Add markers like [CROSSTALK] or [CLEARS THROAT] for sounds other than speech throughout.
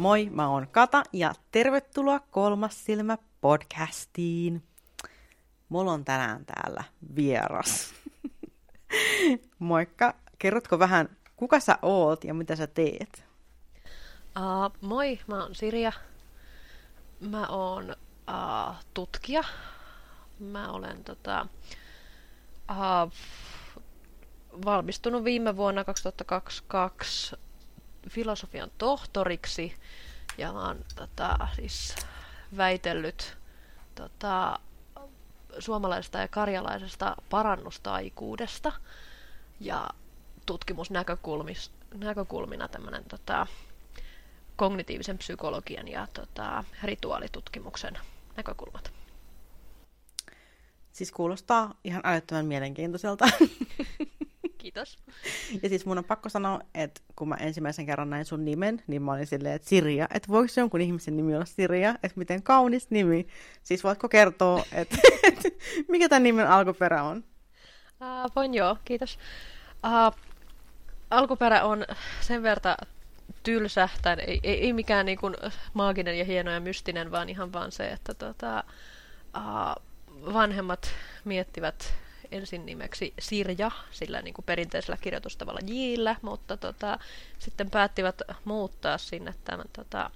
Moi, mä oon Kata ja tervetuloa Kolmas silmä podcastiin. Mulla on tänään täällä vieras. [LAUGHS] Moikka, kerrotko vähän, kuka sä oot ja mitä sä teet? Uh, moi, mä oon Sirja. Mä oon uh, tutkija. Mä olen tota, uh, valmistunut viime vuonna 2022 filosofian tohtoriksi ja mä oon tota, siis väitellyt tota, suomalaisesta ja karjalaisesta parannustaikuudesta ja tutkimusnäkökulmina tämmöinen tota, kognitiivisen psykologian ja tota, rituaalitutkimuksen näkökulmat. Siis kuulostaa ihan älyttömän mielenkiintoiselta. [LAUGHS] Kiitos. Ja siis mun on pakko sanoa, että kun mä ensimmäisen kerran näin sun nimen, niin mä olin silleen, että Sirja, että voiko jonkun ihmisen nimi olla Sirja, että miten kaunis nimi. Siis voitko kertoa, että, että [LAUGHS] mikä tämän nimen alkuperä on? Uh, voin joo, kiitos. Uh, alkuperä on sen verran tylsä, tai ei, ei, ei mikään niin kuin maaginen ja hieno ja mystinen, vaan ihan vaan se, että tota, uh, vanhemmat miettivät ensin nimeksi Sirja, sillä niin kuin perinteisellä kirjoitustavalla Jillä, mutta tota, sitten päättivät muuttaa sinne tämän tota,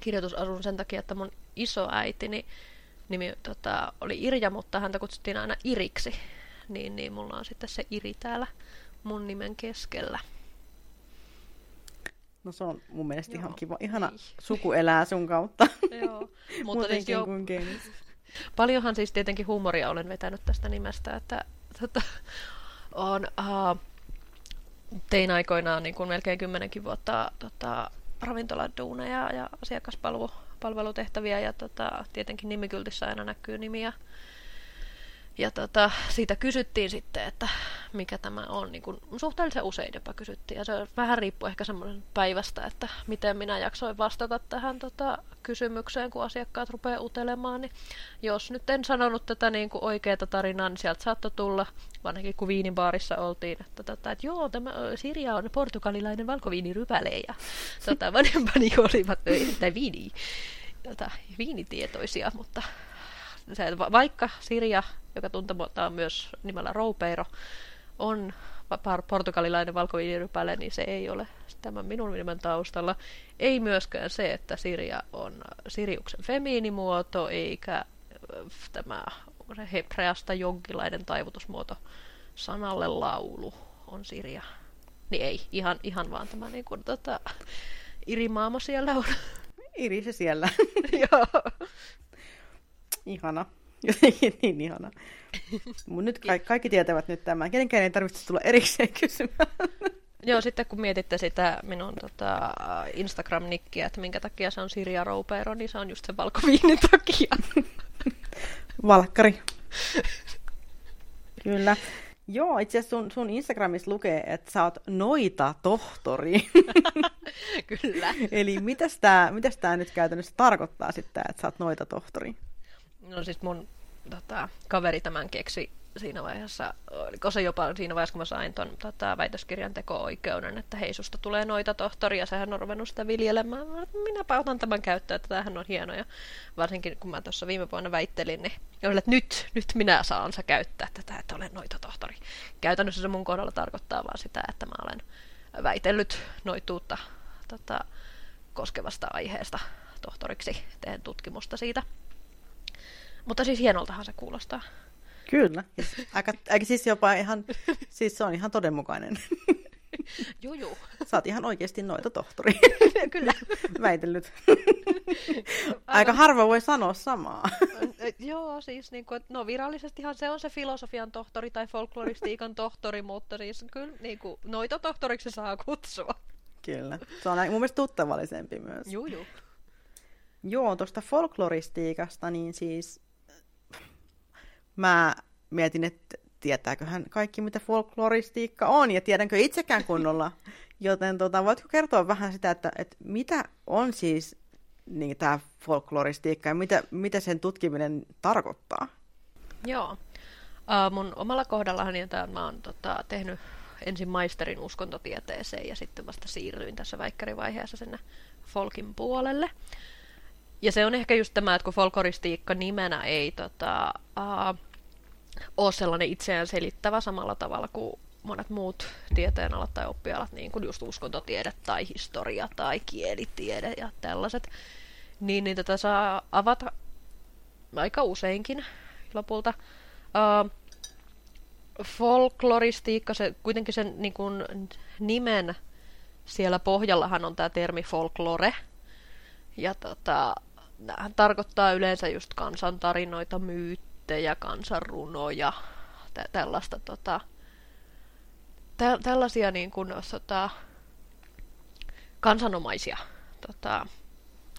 kirjoitusasun sen takia, että mun isoäitini nimi tota, oli Irja, mutta häntä kutsuttiin aina Iriksi. Niin, niin mulla on sitten se Iri täällä mun nimen keskellä. No se on mun mielestä Joo, ihan kiva. Ihana niin. suku elää sun kautta. [LAUGHS] Joo, [LAUGHS] mutta siis jo, Paljonhan siis tietenkin huumoria olen vetänyt tästä nimestä, että tota, on, uh, tein aikoinaan niin kuin melkein kymmenenkin vuotta tota, ravintoladuuneja ja asiakaspalvelutehtäviä ja tota, tietenkin nimikyltissä aina näkyy nimiä ja tota, siitä kysyttiin sitten, että mikä tämä on. Niin kun suhteellisen usein jopa kysyttiin. Ja se vähän riippuu ehkä semmoisen päivästä, että miten minä jaksoin vastata tähän tota, kysymykseen, kun asiakkaat rupeaa utelemaan. Niin jos nyt en sanonut tätä niin kuin oikeaa tarinaa, niin sieltä saattoi tulla, vanhankin kun viinibaarissa oltiin, että, tota, että joo, tämä Sirja on portugalilainen valkoviinirypäle. Ja [LAUGHS] tota, vanhempani olivat tai viini, tota, viinitietoisia, mutta se, vaikka Sirja, joka tuntetaan myös nimellä Roupeiro, on portugalilainen valkoviinirypäle, niin se ei ole tämän minun nimen taustalla. Ei myöskään se, että Sirja on Siriuksen femiinimuoto, eikä äh, tämä hebreasta jonkinlainen taivutusmuoto sanalle laulu on Sirja. Niin ei, ihan, ihan vaan tämä niin kuin, tota, Iri Maamo siellä on. Iri se siellä. [LAUGHS] Joo. Ihana. Jotenkin niin ihana. [LAUGHS] Mun nyt ka- kaikki tietävät nyt tämän. Kenenkään ei tarvitse tulla erikseen kysymään. [LAUGHS] Joo, sitten kun mietitte sitä minun tota, Instagram-nikkiä, että minkä takia se on Sirja Roupero, niin se on just se valkoviinin [LAUGHS] takia. Valkkari. Kyllä. Joo, itse asiassa sun, sun Instagramissa lukee, että sä oot noita tohtori. Kyllä. Eli mitäs tää, mitäs tää nyt käytännössä tarkoittaa sitten, että sä oot noita tohtori? No siis mun tota, kaveri tämän keksi siinä vaiheessa, oliko se jopa siinä vaiheessa, kun mä sain ton tota, väitöskirjan teko-oikeuden, että hei, susta tulee noita tohtoria, sehän on ruvennut sitä viljelemään. Minäpä otan tämän käyttöön, että tämähän on hieno. Ja varsinkin kun mä tuossa viime vuonna väittelin, niin olin, että nyt, nyt minä saan sä käyttää tätä, että olen noita tohtori. Käytännössä se mun kohdalla tarkoittaa vaan sitä, että mä olen väitellyt noituutta tota, koskevasta aiheesta tohtoriksi, teen tutkimusta siitä. Mutta siis hienoltahan se kuulostaa. Kyllä. Aika, aika siis jopa ihan, siis se on ihan todenmukainen. [LAUGHS] Joo, joo. Sä oot ihan oikeasti noita tohtori. [LAUGHS] Kyllä. [LAUGHS] Väitellyt. Aika harva voi sanoa samaa. Joo, siis niin kuin, no virallisestihan se on se filosofian tohtori tai folkloristiikan tohtori, mutta siis kyllä niin kuin, noita tohtoriksi saa kutsua. Kyllä. Se on mun mielestä tuttavallisempi myös. Joo, joo. Joo, tuosta folkloristiikasta, niin siis mä mietin, että tietääköhän kaikki, mitä folkloristiikka on, ja tiedänkö itsekään kunnolla. [LAUGHS] Joten tota, voitko kertoa vähän sitä, että, että mitä on siis niin, tämä folkloristiikka ja mitä, mitä sen tutkiminen tarkoittaa? Joo. Uh, mun omalla kohdallahan niin tämän, mä oon tota, tehnyt ensin maisterin uskontotieteeseen ja sitten vasta siirryin tässä väikkärivaiheessa sinne folkin puolelle. Ja se on ehkä just tämä, että kun folkloristiikka nimenä ei tota, uh, ole sellainen itseään selittävä samalla tavalla kuin monet muut tieteenalat tai oppialat, niin kuin just uskontotiede tai historia tai kielitiede ja tällaiset, niin, niin tätä saa avata aika useinkin lopulta. Uh, folkloristiikka, se, kuitenkin sen niin kuin, nimen siellä pohjallahan on tämä termi folklore. Ja tota, tarkoittaa yleensä just kansantarinoita, myyttejä, kansanrunoja, tä- tällaista tota, tä- tällaisia niin kuin, tota, kansanomaisia tota,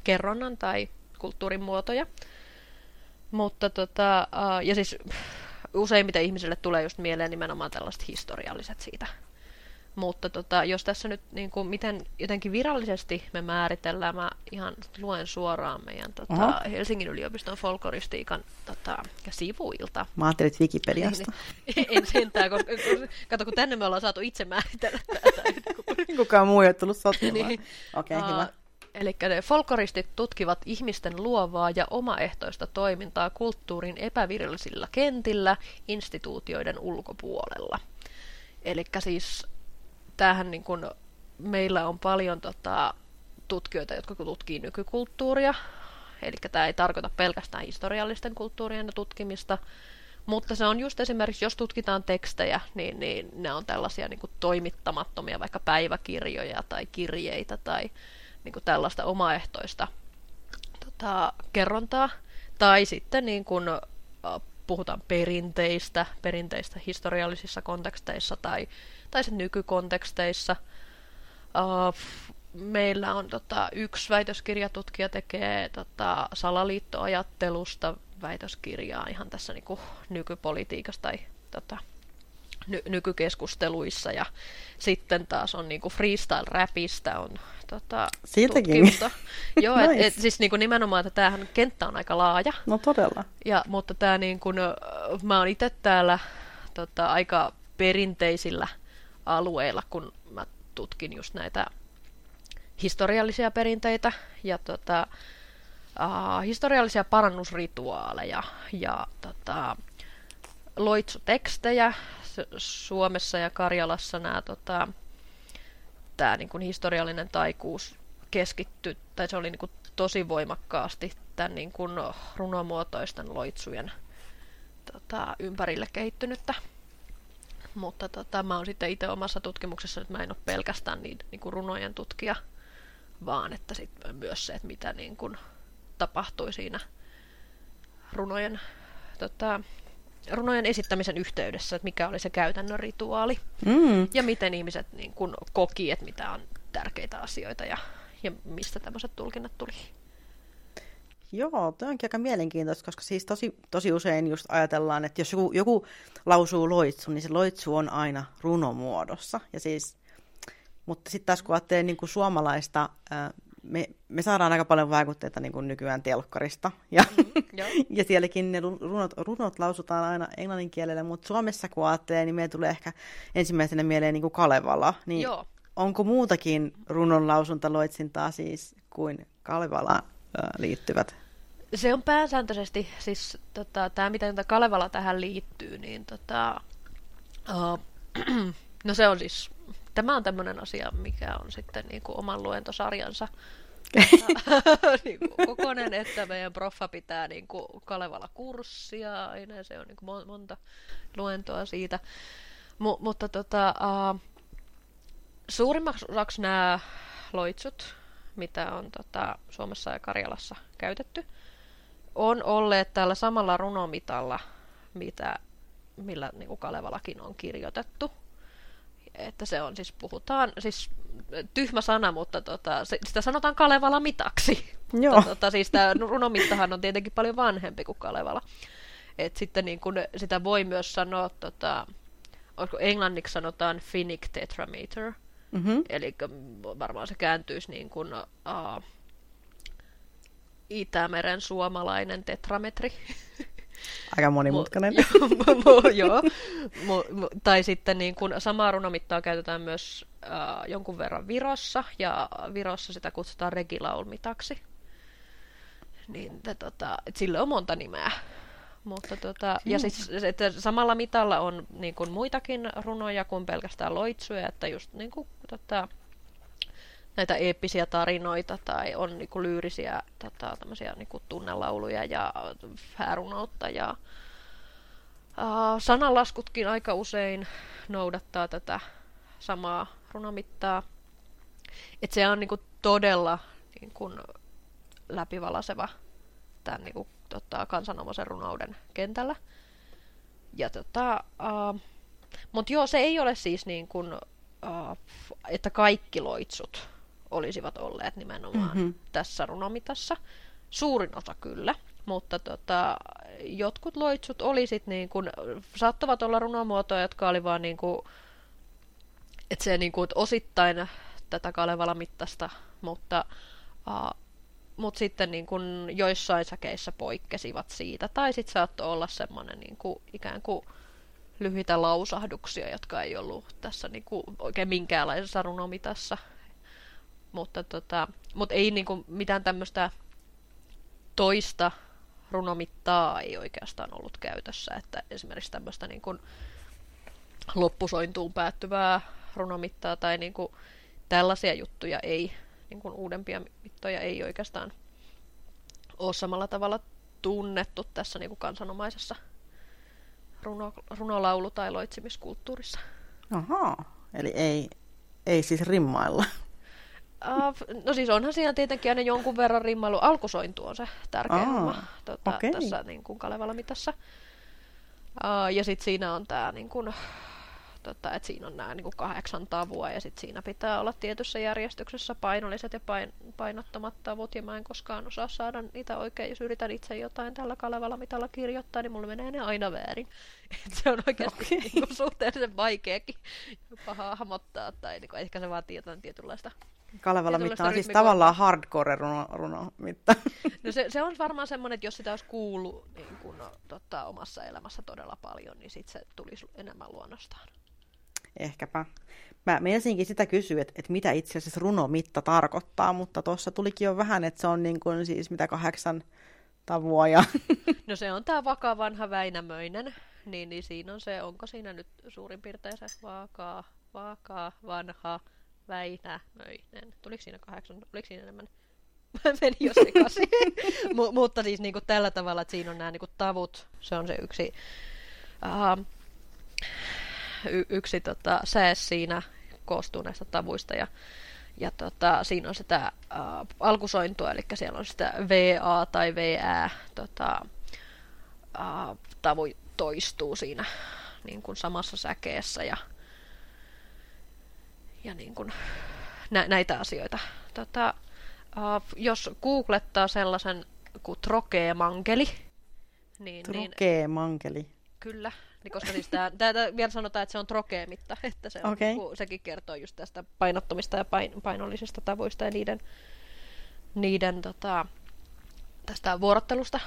kerronnan tai kulttuurin muotoja. Mutta tota, ja siis useimmiten ihmisille tulee just mieleen nimenomaan tällaiset historialliset siitä. Mutta tota, jos tässä nyt niin kuin, miten jotenkin virallisesti me määritellään, mä ihan luen suoraan meidän tota, Helsingin yliopiston folkloristiikan tota, sivuilta. Mä ajattelin Wikipediasta. Niin, en sentään, koska kato, kun tänne me ollaan saatu itse määritellä tätä. Kukaan muu ei ole tullut sotimaan. niin. Okei, okay, hyvä. Eli ne folkloristit tutkivat ihmisten luovaa ja omaehtoista toimintaa kulttuurin epävirallisilla kentillä instituutioiden ulkopuolella. Eli siis tämähän niin kun, meillä on paljon tota, tutkijoita, jotka tutkii nykykulttuuria. Eli tämä ei tarkoita pelkästään historiallisten kulttuurien tutkimista, mutta se on just esimerkiksi, jos tutkitaan tekstejä, niin, niin ne on tällaisia niin kuin toimittamattomia, vaikka päiväkirjoja tai kirjeitä tai niin kuin tällaista omaehtoista tota, kerrontaa. Tai sitten niin kuin, puhutaan perinteistä, perinteistä historiallisissa konteksteissa tai, tai sen nykykonteksteissa. Uh, meillä on tota, yksi väitöskirjatutkija tekee tota, salaliittoajattelusta väitöskirjaa ihan tässä niin kuin, nykypolitiikasta tai tota, ny- nykykeskusteluissa ja sitten taas on niinku freestyle-räpistä on tota, Siitäkin. [LAUGHS] Joo, nice. et, et, siis niinku nimenomaan, että tämähän kenttä on aika laaja. No todella. Ja, mutta tämä niinku, mä oon itse täällä tota, aika perinteisillä alueilla, kun mä tutkin just näitä historiallisia perinteitä ja tota, uh, historiallisia parannusrituaaleja ja tota, loitsutekstejä. Suomessa ja Karjalassa nämä tota, tämä niin kuin historiallinen taikuus keskitty, tai se oli niin kuin tosi voimakkaasti tämän niin kuin runomuotoisten loitsujen tota, ympärille kehittynyttä. Mutta tota, mä oon sitten itse omassa tutkimuksessa, että mä en ole pelkästään niin, niin kuin runojen tutkija, vaan että sit myös se, että mitä niin kuin tapahtui siinä runojen tota, runojen esittämisen yhteydessä, että mikä oli se käytännön rituaali mm. ja miten ihmiset niin kun, koki, että mitä on tärkeitä asioita ja, ja mistä tämmöiset tulkinnat tuli. Joo, tuo onkin aika mielenkiintoista, koska siis tosi, tosi usein just ajatellaan, että jos joku, joku lausuu loitsu, niin se loitsu on aina runomuodossa. Ja siis, mutta sitten taas kun ajattelee niin kuin suomalaista me, me saadaan aika paljon vaikutteita niin kuin nykyään telkkarista. Ja, mm, [LAUGHS] ja sielläkin ne runot, runot lausutaan aina englannin kielellä, mutta Suomessa kun ajattelee, niin meille tulee ehkä ensimmäisenä mieleen niin kuin Kalevala. Niin Joo. Onko muutakin runon lausuntaloitsintaa siis kuin Kalevala liittyvät? Se on pääsääntöisesti, siis tota, tämä miten Kalevala tähän liittyy, niin tota, uh, [CLEARS THROAT] no se on siis tämä on tämmöinen asia, mikä on sitten niin kuin oman luentosarjansa [LAUGHS] niin kuin kokonen, että meidän proffa pitää niin kuin Kalevala kurssia, aina se on niin kuin monta luentoa siitä. M- mutta tota, uh, suurimmaksi osaksi nämä loitsut, mitä on tota, Suomessa ja Karjalassa käytetty, on olleet tällä samalla runomitalla, mitä, millä niin kuin Kalevalakin on kirjoitettu että se on siis, puhutaan, siis tyhmä sana, mutta tota, sitä sanotaan Kalevala mitaksi. Joo. Tota, siis tämä runomittahan on tietenkin paljon vanhempi kuin Kalevala. Et sitten niin kun, sitä voi myös sanoa, tota, englanniksi sanotaan Finnic tetrameter, mm-hmm. eli varmaan se kääntyisi niin kuin, uh, Itämeren suomalainen tetrametri. Aika monimutkainen. [LAUGHS] Joo. tai sitten niin kun samaa runomittaa käytetään myös äh, jonkun verran Virossa, ja Virossa sitä kutsutaan regilaulmitaksi. Niin, te, tota, et sille on monta nimeä. Mutta tota, ja siis, että samalla mitalla on niin kuin muitakin runoja kuin pelkästään loitsuja, että just niin kuin, tota, näitä eeppisiä tarinoita tai on niin kuin lyyrisiä tota, niin kuin tunnelauluja ja häärunoutta ja uh, sananlaskutkin aika usein noudattaa tätä samaa runomittaa. Et se on niin kuin todella niin kuin läpivalaseva tämän niin kuin, tota, kansanomaisen runouden kentällä. Ja tota, uh, mutta joo, se ei ole siis niin kuin, uh, että kaikki loitsut olisivat olleet nimenomaan mm-hmm. tässä runomitassa. Suurin osa kyllä, mutta tota, jotkut loitsut olisit niin kuin, saattavat olla runomuotoja, jotka oli vaan niin kuin, että se niin kuin, että osittain tätä Kalevala mittasta, mutta uh, mut sitten niin kuin joissain säkeissä poikkesivat siitä. Tai sitten saattoi olla semmoinen niin kuin, ikään kuin lyhyitä lausahduksia, jotka ei ollut tässä niin kuin, oikein minkäänlaisessa runomitassa. Mutta tota, mut ei niin kuin, mitään tämmöistä toista runomittaa ei oikeastaan ollut käytössä. Että esimerkiksi tämmöistä niin kuin loppusointuun päättyvää runomittaa tai niin kuin tällaisia juttuja ei niin kuin uudempia mittoja ei oikeastaan ole samalla tavalla tunnettu tässä niin kuin kansanomaisessa runo, runolaulu- tai loitsimiskulttuurissa. Ahaa, eli ei, ei siis rimmailla. Uh, no siis onhan siinä tietenkin aina jonkun verran rimmailu. Alkusointu on se tärkeä homma tuota, okay. tässä niin kuin Kalevala mitassa. Uh, ja sitten siinä on tämä niin kuin, tota, että siinä on nämä niin kuin kahdeksan tavua ja sitten siinä pitää olla tietyssä järjestyksessä painolliset ja pain, painottomat tavut ja mä en koskaan osaa saada niitä oikein, jos yritän itse jotain tällä Kalevalla mitalla kirjoittaa, niin mulla menee ne aina väärin. [LAUGHS] Et se on oikeasti okay. niin kuin, suhteellisen vaikeakin jopa hahmottaa tai niin kuin, ehkä se vaatii jotain tietynlaista Kalevalla mitta on siis tavallaan hardcore runo, runo mitta. [LAUGHS] No se, se on varmaan semmoinen, että jos sitä olisi kuullut niin kun, no, tota, omassa elämässä todella paljon, niin sitten se tulisi enemmän luonnostaan. Ehkäpä. Mä menisinkin sitä kysyä, että, että mitä itse asiassa runomitta tarkoittaa, mutta tuossa tulikin jo vähän, että se on niin kuin siis mitä kahdeksan tavua. [LAUGHS] Ja... No se on tämä vaka vanha Väinämöinen, niin, niin siinä on se, onko siinä nyt suurin piirtein se vakaa, vakaa vanha Väinämöinen. Tuliko siinä kahdeksan, oliko siinä enemmän? [LAUGHS] Mä menin jo sekaisin. [LAUGHS] M- mutta siis niin kuin tällä tavalla, että siinä on nämä niin kuin tavut, se on se yksi uh, y- yksi tota, sääs siinä koostuu näistä tavuista ja, ja tota, siinä on sitä ä, alkusointua, eli siellä on sitä VA tai VÄ tota, ä, tavu toistuu siinä niin kuin samassa säkeessä ja, ja niin kuin, nä, näitä asioita. Tota, ä, jos googlettaa sellaisen kuin trokeemankeli, niin, trokeemankeli. Niin, kyllä, niin koska siis tää, tää, tää, vielä sanotaan, että se on trokeemitta, [LAUGHS] että se on, okay. kun, sekin kertoo just tästä painottomista ja pain, painollisista tavoista ja niiden, niiden tota, tästä vuorottelusta.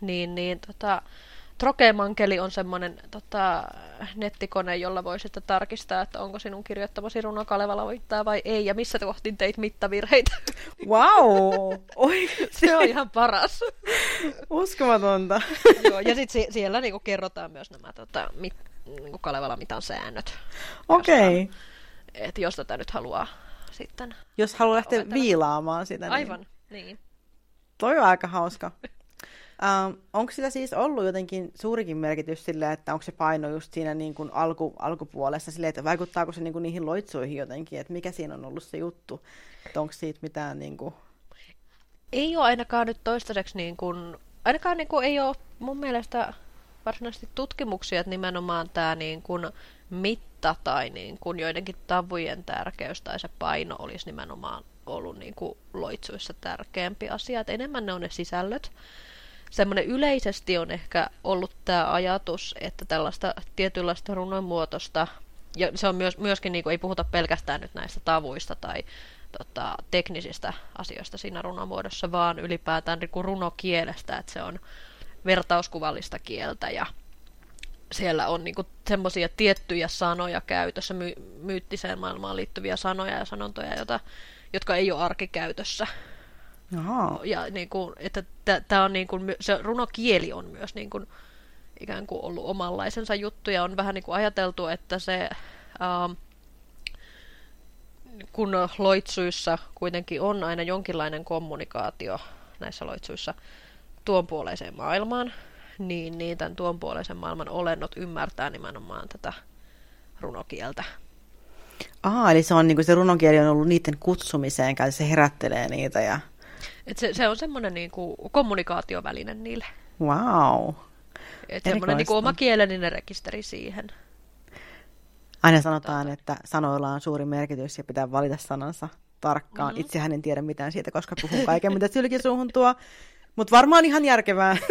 Niin, niin tota, Trokemankeli on semmoinen tota, nettikone, jolla voi sitten tarkistaa, että onko sinun kirjoittamasi runo Kalevala voittaa vai ei, ja missä kohtin teit mittavirheitä. Wow! Oi, [LAUGHS] se on ihan paras. Uskomatonta. [LAUGHS] Joo, ja sitten siellä niinku kerrotaan myös nämä tota, mit, niinku Kalevala mitan säännöt. Okei. Okay. Että jos tätä nyt haluaa sitten... Jos haluaa lähteä opetella. viilaamaan sitä. Niin... Aivan, niin. Toi on aika hauska. Ähm, onko sillä siis ollut jotenkin suurikin merkitys sille, että onko se paino just siinä niin kuin alku, alkupuolessa sille, että vaikuttaako se niin kuin niihin loitsuihin jotenkin, että mikä siinä on ollut se juttu, että onko siitä mitään niin kuin... Ei ole ainakaan nyt toistaiseksi niin kuin, ainakaan niin kuin ei ole mun mielestä varsinaisesti tutkimuksia, että nimenomaan tämä niin kuin mitta tai niin kuin joidenkin tavujen tärkeys tai se paino olisi nimenomaan ollut niin kuin loitsuissa tärkeämpi asia, että enemmän ne on ne sisällöt, semmoinen yleisesti on ehkä ollut tämä ajatus, että tällaista tietynlaista runonmuotosta, ja se on myös, myöskin, niin kuin, ei puhuta pelkästään nyt näistä tavuista tai tota, teknisistä asioista siinä runomuodossa, vaan ylipäätään niin runokielestä, että se on vertauskuvallista kieltä ja siellä on niinku semmoisia tiettyjä sanoja käytössä, my- myyttiseen maailmaan liittyviä sanoja ja sanontoja, jota, jotka ei ole arkikäytössä. Aha. Ja niinku, että tämä on niinku, se runokieli on myös niinku, ikään kuin ollut omanlaisensa juttu ja on vähän niinku ajateltu, että se ähm, kun loitsuissa kuitenkin on aina jonkinlainen kommunikaatio näissä loitsuissa tuonpuoleiseen maailmaan, niin, niin tämän tuonpuoleisen maailman olennot ymmärtää nimenomaan tätä runokieltä. Aa, eli se, on, niin kuin se runokieli on ollut niiden kutsumiseen, se herättelee niitä. Ja... Et se, se on semmoinen niin kuin kommunikaatioväline niille. Wow. Et semmoinen niin oma kielellinen rekisteri siihen. Aina sanotaan, että sanoilla on suuri merkitys ja pitää valita sanansa tarkkaan. Mm-hmm. Itsehän en tiedä mitään siitä, koska puhun kaiken, mitä sylki suuhun tuo. Mutta varmaan ihan järkevää. [LAUGHS]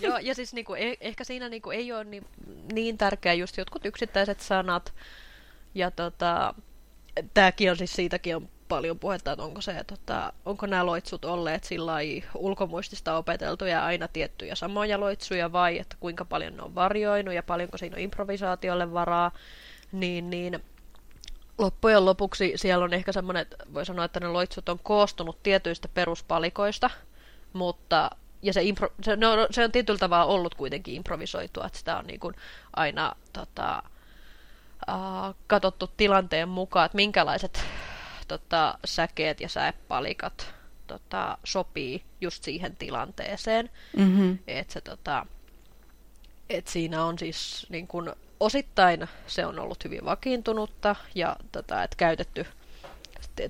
Joo, ja siis niinku, e- ehkä siinä niinku ei ole niin, niin tärkeää just jotkut yksittäiset sanat. Ja tota, tämäkin on siis siitäkin on paljon puhetta, että onko, se, tota, onko nämä loitsut olleet sillä ulkomuistista opeteltuja aina tiettyjä samoja loitsuja vai että kuinka paljon ne on varjoinut ja paljonko siinä on improvisaatiolle varaa, niin, niin loppujen lopuksi siellä on ehkä semmoinen, että voi sanoa, että ne loitsut on koostunut tietyistä peruspalikoista, mutta ja se, impro, se, no, se on tietyllä tavalla ollut kuitenkin improvisoitua, että sitä on niin kuin aina tota, uh, katsottu tilanteen mukaan, että minkälaiset tota, säkeet ja säepalikat tota, sopii just siihen tilanteeseen. Mm-hmm. Että se, tota, et siinä on siis niin kun, osittain se on ollut hyvin vakiintunutta ja tota, et käytetty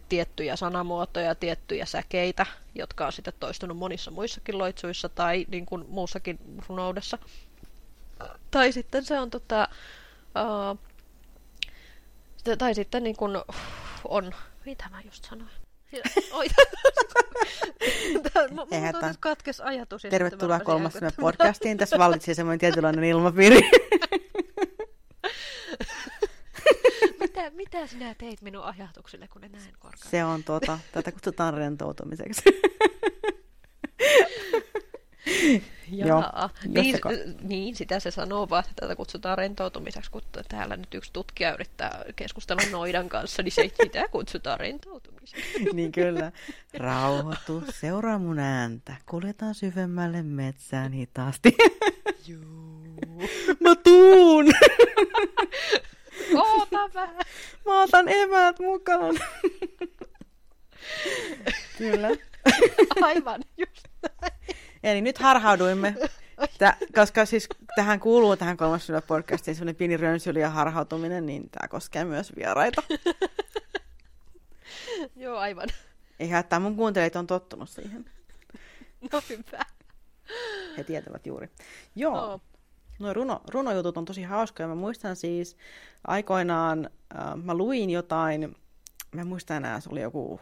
tiettyjä sanamuotoja, tiettyjä säkeitä, jotka on sitten toistunut monissa muissakin loitsuissa tai niin kuin muussakin runoudessa. Tai sitten se on tota, uh, tai sitten niin kuin on mitä mä just sanoin? [LAUGHS] Oi, Eihän tämän... katkes ajatus. Tervetuloa kolmas podcastiin. Tässä [LAUGHS] vallitsi semmoinen tietynlainen ilmapiiri. [LAUGHS] mitä, mitä sinä teit minun ajatuksille, kun ne näin korkealla? Se on tuota, tätä kutsutaan rentoutumiseksi. Joo, niin, niin, sitä se sanoo vaan, että tätä kutsutaan rentoutumiseksi, kun täällä nyt yksi tutkija yrittää keskustella noidan kanssa, niin se sitä kutsutaan rentoutumiseksi. niin kyllä. Rauhoitu, seuraa mun ääntä. Kuljetaan syvemmälle metsään hitaasti. Juu. Mä tuun! Oota vähän. Mä otan eväät mukaan. kyllä. Aivan, just näin. Eli nyt harhauduimme, Tä, koska siis tähän kuuluu tähän kolmas podcastiin sellainen pieni rönsyli ja harhautuminen, niin tämä koskee myös vieraita. Joo, aivan. Eihän, että mun kuuntelijat on tottunut siihen. No hyvä. He tietävät juuri. Joo. No. No runo, runojutut on tosi hauskoja. Mä muistan siis aikoinaan, äh, mä luin jotain, mä muistan enää, se oli joku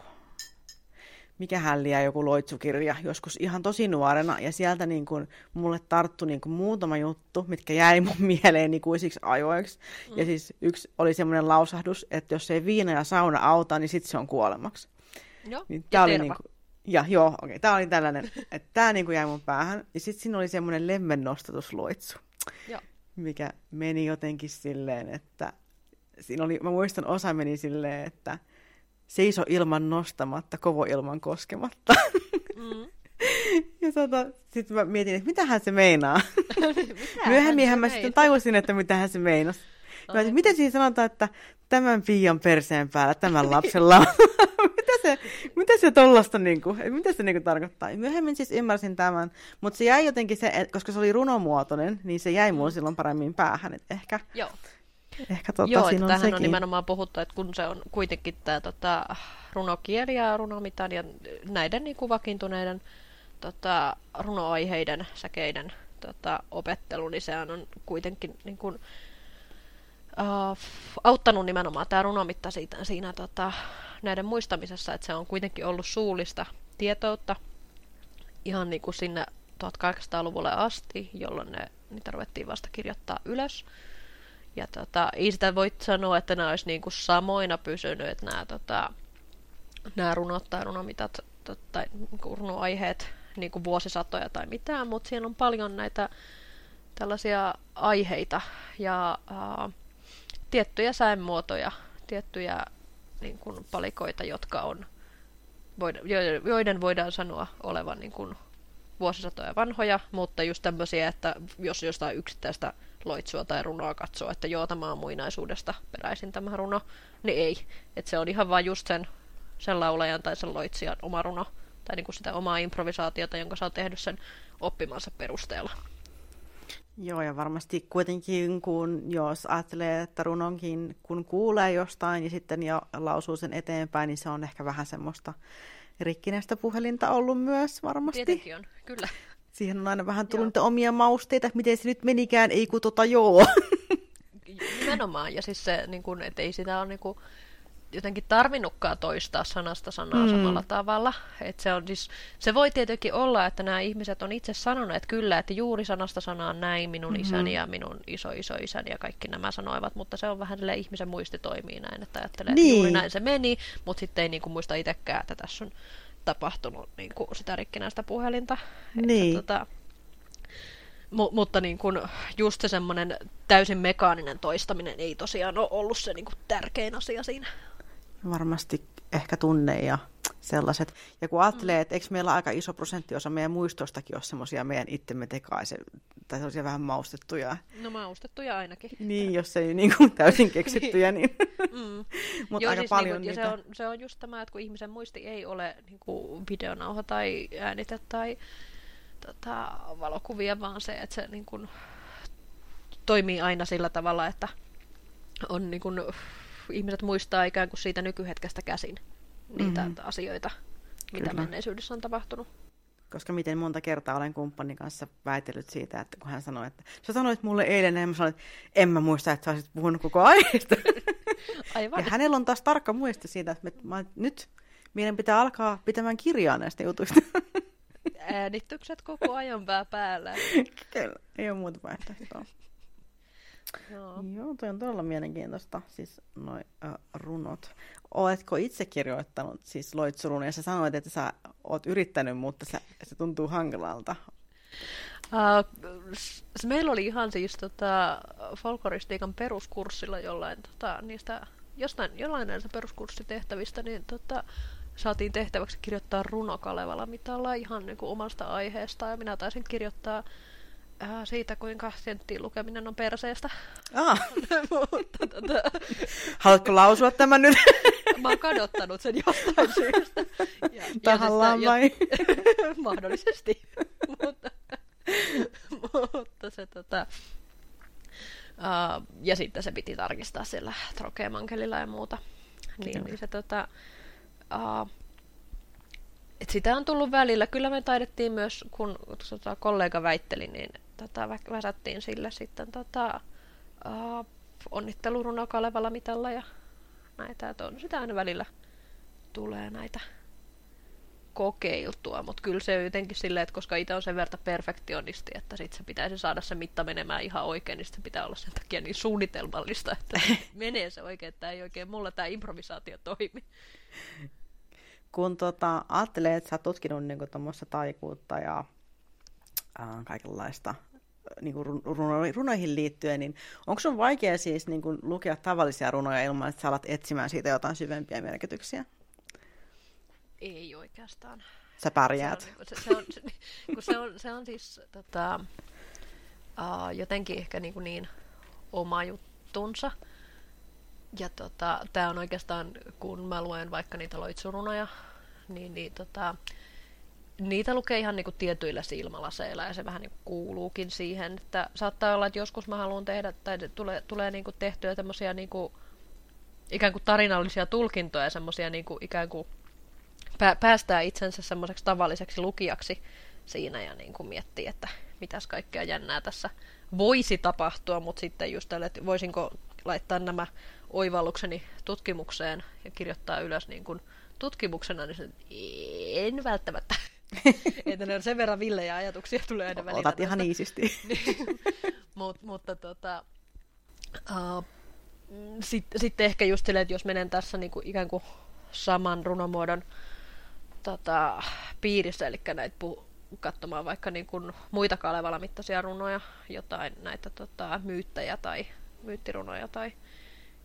mikä hälliä joku loitsukirja joskus ihan tosi nuorena, ja sieltä niin kuin, mulle tarttui niin kuin muutama juttu, mitkä jäi mun [LAUGHS] mieleen ikuisiksi ajoiksi. Mm. Ja siis yksi oli semmoinen lausahdus, että jos ei viina ja sauna auta, niin sitten se on kuolemaksi. Joo, niin ja oli niin kuin, ja joo, okei, okay, tämä oli tällainen, että tämä niin kuin jäi mun päähän. Ja sitten siinä oli semmoinen lemmennostatusloitsu, joo. mikä meni jotenkin silleen, että siinä oli, mä muistan osa meni silleen, että seiso ilman nostamatta, kovo ilman koskematta. Mm. [LAUGHS] Ja tota, sitten mä mietin, että mitähän se meinaa. [LAUGHS] Myöhemmin mä sitten tajusin, että mitähän se meinasi. Mä että miten siinä sanotaan, että tämän piian perseen päällä, tämän lapsella [LAUGHS] mitä se, mitä se tollasta, niin kuin, mitä se niin kuin, tarkoittaa? Myöhemmin siis ymmärsin tämän, mutta se jäi jotenkin se, koska se oli runomuotoinen, niin se jäi mulle mm. silloin paremmin päähän, että ehkä Joo. Ehkä totta, Joo, siinä on tähän sekin. on nimenomaan puhuttu, että kun se on kuitenkin tämä tota, runokieli ja runomitan ja näiden niin kuin vakiintuneiden tota, runoaiheiden, säkeiden tota, opettelu, niin sehän on kuitenkin niin kuin, uh, auttanut nimenomaan tämä runomitta siitä, siinä tota, näiden muistamisessa, että se on kuitenkin ollut suullista tietoutta ihan niin kuin sinne 1800-luvulle asti, jolloin ne, niitä ruvettiin vasta kirjoittaa ylös. Ja tota, ei sitä voi sanoa, että nämä olisi niinku samoina pysynyt, että nämä, tota, nämä runot tai runomitat tai niinku runoaiheet niin kuin vuosisatoja tai mitään, mutta siellä on paljon näitä tällaisia aiheita ja ää, tiettyjä säänmuotoja, tiettyjä niin kuin palikoita, jotka on, joiden voidaan sanoa olevan niin kuin vuosisatoja vanhoja, mutta just tämmöisiä, että jos jostain yksittäistä loitsua tai runoa katsoo, että joo, tämä on muinaisuudesta peräisin tämä runo, niin ei. Että se on ihan vain just sen, sen laulajan tai sen loitsijan oma runo, tai niin kuin sitä omaa improvisaatiota, jonka oot tehnyt sen oppimansa perusteella. Joo, ja varmasti kuitenkin, kun jos ajattelee, että runonkin, kun kuulee jostain ja sitten ja lausuu sen eteenpäin, niin se on ehkä vähän semmoista rikkinäistä puhelinta ollut myös varmasti. Tietenkin on, kyllä. Siihen on aina vähän tullut niitä omia mausteita, että miten se nyt menikään, ei kun tota joo. [LAUGHS] Nimenomaan, ja siis se, niin kun, että ei sitä ole niin kun, jotenkin tarvinnutkaan toistaa sanasta sanaa mm. samalla tavalla. Et se, on siis, se voi tietenkin olla, että nämä ihmiset on itse sanoneet kyllä, että juuri sanasta sanaan näin minun mm-hmm. isäni ja minun iso iso isäni ja kaikki nämä sanoivat, mutta se on vähän sille ihmisen muisti toimii näin, että ajattelee, niin. että juuri näin se meni, mutta sitten ei niinku muista itsekään, että tässä on tapahtunut niinku sitä rikkinäistä puhelinta. Niin. Että, tota, M- mutta niin kun, just se semmoinen täysin mekaaninen toistaminen ei tosiaan ole ollut se niin kun, tärkein asia siinä varmasti ehkä tunne ja sellaiset. Ja kun ajattelee, että eikö meillä aika iso prosenttiosa meidän muistostakin ole semmoisia meidän itsemme tekaisen, tai sellaisia vähän maustettuja. No maustettuja ainakin. Niin, jos ei niin kuin täysin keksittyjä, niin. [LAUGHS] mm. [LAUGHS] Mutta aika siis paljon niin niitä. se, on, se on just tämä, että kun ihmisen muisti ei ole niin kuin videonauha tai äänite tai tota, valokuvia, vaan se, että se niin kuin, toimii aina sillä tavalla, että on niin kuin, ihmiset muistaa ikään kuin siitä nykyhetkestä käsin niitä mm-hmm. asioita, mitä Kyllä. menneisyydessä on tapahtunut. Koska miten monta kertaa olen kumppanin kanssa väitellyt siitä, että kun hän sanoi, että sä sanoit mulle eilen, ja mä sanoin, että en mä muista, että sä olisit puhunut koko aiheesta. [LAUGHS] Aivan. Ja hänellä on taas tarkka muisti siitä, että mä, nyt meidän pitää alkaa pitämään kirjaa näistä jutuista. Äänitykset koko ajan pää päällä. [LAUGHS] Kyllä, ei ole muuta vaihtoehtoa. Joo. Joo, toi on todella mielenkiintoista, siis noi äh, runot. Oletko itse kirjoittanut siis loitsurunia? Sä sanoit, että sä oot yrittänyt, mutta se, se tuntuu hankalalta. Uh, meillä oli ihan siis tota, folkloristiikan peruskurssilla jollain tota, niistä, jostain, jollain näistä peruskurssitehtävistä, niin tota, saatiin tehtäväksi kirjoittaa runo Kalevala mitalla ihan niin kuin omasta aiheesta. Ja minä taisin kirjoittaa äh, siitä, kuinka senttiin lukeminen on perseestä. Ah. [LAUGHS] Mutta, tota... Haluatko lausua tämän nyt? [LAUGHS] Mä oon kadottanut sen jostain syystä. Ja, Tahallaan ja vai? [LAUGHS] mahdollisesti. mutta, mutta se tota... Uh, ja sitten se piti tarkistaa siellä trokeemankelilla ja muuta. Niin, niin se tota... Uh, et sitä on tullut välillä. Kyllä me taidettiin myös, kun tota, kollega väitteli, niin tota, väsättiin sille sitten tota, uh, onnitteluruno Kalevalla mitalla ja näitä. Että on sitä aina välillä tulee näitä kokeiltua, mutta kyllä se on jotenkin silleen, että koska itse on sen verran perfektionisti, että sit se pitäisi saada se mitta menemään ihan oikein, niin se pitää olla sen takia niin suunnitelmallista, että [LAUGHS] menee se oikein, että ei oikein mulla tämä improvisaatio toimi kun tota, ajattelee, että sä oot tutkinut niin tuommoista taikuutta ja ää, kaikenlaista niin kuin runo, runoihin liittyen, niin onko sun vaikea siis niin kuin, lukea tavallisia runoja ilman, että sä alat etsimään siitä jotain syvempiä merkityksiä? Ei oikeastaan. Sä pärjäät. Se on, se, se on, se, [LAUGHS] kun se on, se on siis tota, uh, jotenkin ehkä niin, kuin niin oma juttunsa. Ja tota, tämä on oikeastaan, kun mä luen vaikka niitä loitsurunoja, niin, niin tota, niitä lukee ihan niinku tietyillä silmälaseilla ja se vähän niinku kuuluukin siihen, että saattaa olla, että joskus mä haluan tehdä, tai tulee, tulee niinku tehtyä tämmöisiä niinku, ikään kuin tarinallisia tulkintoja, semmoisia niinku, ikään kuin pää, päästää itsensä semmoiseksi tavalliseksi lukijaksi siinä ja niinku miettii, että mitäs kaikkea jännää tässä voisi tapahtua, mutta sitten just tälle, että voisinko laittaa nämä oivallukseni tutkimukseen ja kirjoittaa ylös niin kuin tutkimuksena, niin sen, en välttämättä. [LAUGHS] että ne on sen verran villejä ajatuksia tulee aina välillä. Otat ihan iisisti. [LAUGHS] Mut, mutta tota, uh, sitten sit ehkä just silleen, että jos menen tässä niin kuin, ikään kuin saman runomuodon tota, piirissä, eli näitä pu- katsomaan vaikka niin kuin muita Kalevala-mittaisia runoja, jotain näitä tota, myyttäjä tai myyttirunoja tai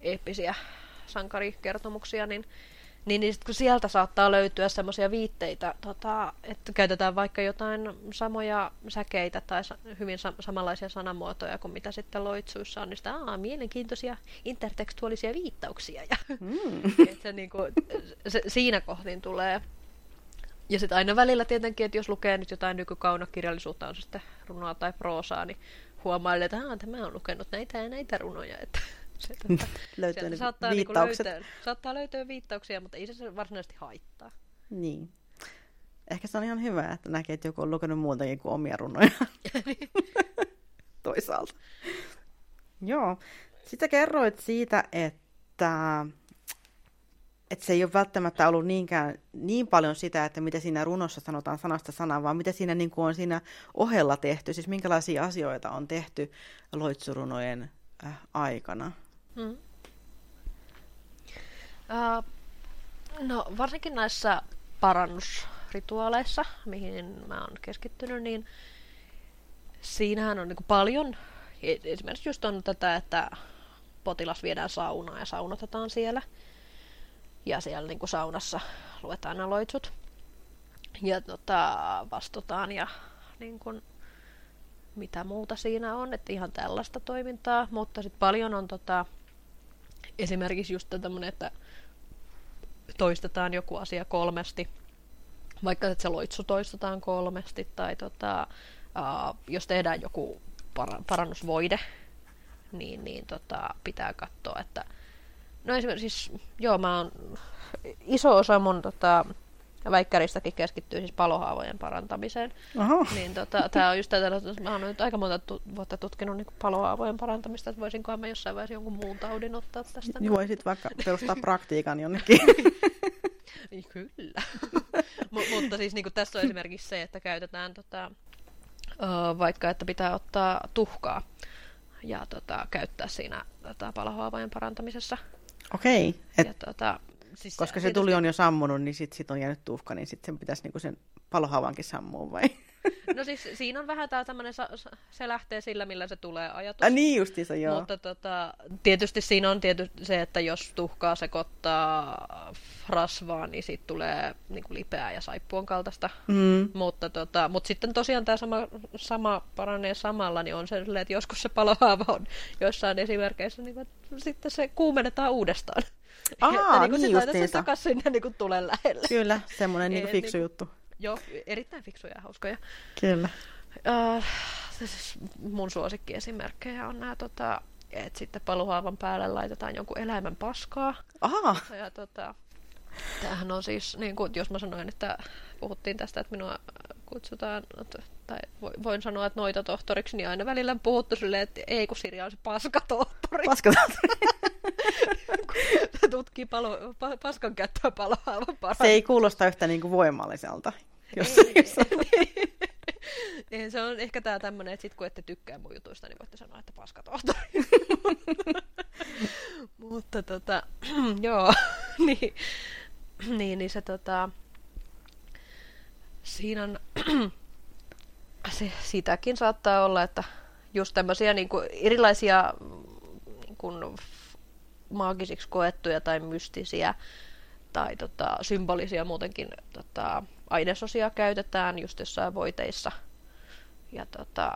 eeppisiä sankarikertomuksia, niin niin, niin sit kun sieltä saattaa löytyä semmoisia viitteitä, tota, että käytetään vaikka jotain samoja säkeitä tai sa- hyvin sa- samanlaisia sanamuotoja kuin mitä sitten loitsuissa on, niin sitä aa, mielenkiintoisia intertekstuaalisia viittauksia. Ja, mm. [LAUGHS] että se, niin kuin, se, siinä kohdin tulee. Ja sitten aina välillä tietenkin, että jos lukee nyt jotain nykykaunokirjallisuutta, on se sitten runoa tai proosaa, niin huomaa, että tämä on lukenut näitä ja näitä runoja. Että se, tota, löytyy ne saattaa, niinku viittaukset. Niin löytää, saattaa löytyä viittauksia, mutta ei se varsinaisesti haittaa. Niin. Ehkä se on ihan hyvä, että näkee, että joku on lukenut muutakin kuin omia runoja. [LAUGHS] Toisaalta. Joo. Sitten kerroit siitä, että, että se ei ole välttämättä ollut niinkään, niin paljon sitä, että mitä siinä runossa sanotaan sanasta sanaan, vaan mitä siinä niin kuin on siinä ohella tehty, siis minkälaisia asioita on tehty loitsurunojen äh, aikana. Mm. Uh, no varsinkin näissä parannusrituaaleissa, mihin mä oon keskittynyt, niin siinähän on niin paljon, e, esimerkiksi just on tätä, että potilas viedään saunaan ja saunotetaan siellä. Ja siellä niin saunassa luetaan aloitsut. Ja tota, vastutaan ja niin kuin, mitä muuta siinä on, että ihan tällaista toimintaa. Mutta sitten paljon on tota, esimerkiksi just tämmöinen, että toistetaan joku asia kolmesti, vaikka että se loitsu toistetaan kolmesti, tai tota, uh, jos tehdään joku para- parannusvoide, niin, niin tota, pitää katsoa, että no esimerkiksi, siis, joo, mä oon, iso osa mun tota, ja väikkäristäkin keskittyy siis palohaavojen parantamiseen. Oho. Niin tota, tää on just tätä, että mä oon nyt aika monta tu- vuotta tutkinut niin palohaavojen parantamista, että voisinkohan mä jossain vaiheessa jonkun muun taudin ottaa tästä. Niin voisit vaikka perustaa praktiikan jonnekin. [LAUGHS] niin, kyllä. M- mutta siis niin tässä on esimerkiksi se, että käytetään tota, vaikka, että pitää ottaa tuhkaa ja tota, käyttää siinä tota, palohaavojen parantamisessa. Okei. Okay, et... Ja tota, siis Koska se tuli on jo sammunut, niin sitten sit on jäänyt tuhka, niin sitten sen pitäisi niinku sen palohaavankin sammua vai? [LAUGHS] No siis siinä on vähän tämä tämmöinen, se lähtee sillä, millä se tulee ajatus. Ah, niin justiinsa, joo. Mutta tota, tietysti siinä on tietysti se, että jos tuhkaa sekoittaa rasvaa, niin siitä tulee niin kuin lipeää ja saippuon kaltaista. Mm. Mutta, tota, mutta sitten tosiaan tämä sama, sama paranee samalla, niin on se että joskus se palohaava on joissain esimerkkeissä, niin sitten se kuumennetaan uudestaan. Aa, [LAUGHS] että, niin, niin. Se takaisin sinne niin kuin tulee lähelle. Kyllä, semmoinen niin fiksu niin, juttu. Joo, erittäin fiksuja ja hauskoja. Kyllä. Uh, siis mun suosikkiesimerkkejä on nämä, tota, että sitten paluhaavan päälle laitetaan jonkun eläimen paskaa. Aha. Ja, tota, tämähän on siis, niin kuin, jos mä sanoin, että puhuttiin tästä, että minua kutsutaan, tai voin sanoa, että noita tohtoriksi, niin aina välillä puhuttu silleen, että ei kun Sirja on se paskatohtori. Paskatohtori. [LAUGHS] Tutkii palo, pa, paskan käyttöä palohaavan Se ei kuulosta yhtä niin kuin voimalliselta. Jos, ei, [LAUGHS] jos niin, niin, [LAUGHS] se on ehkä tämä tämmöinen, että sit kun ette tykkää mun jutuista, niin voitte sanoa, että paskatohtori. Mutta tota, [CLEARS THROAT] joo, niin, niin, niin se tota, siinä on, [CLEARS THROAT] se, sitäkin saattaa olla, että just tämmöisiä niin kuin erilaisia niin kuin maagisiksi koettuja tai mystisiä tai tota, symbolisia muutenkin tota, ainesosia käytetään just jossain voiteissa. Ja, tota,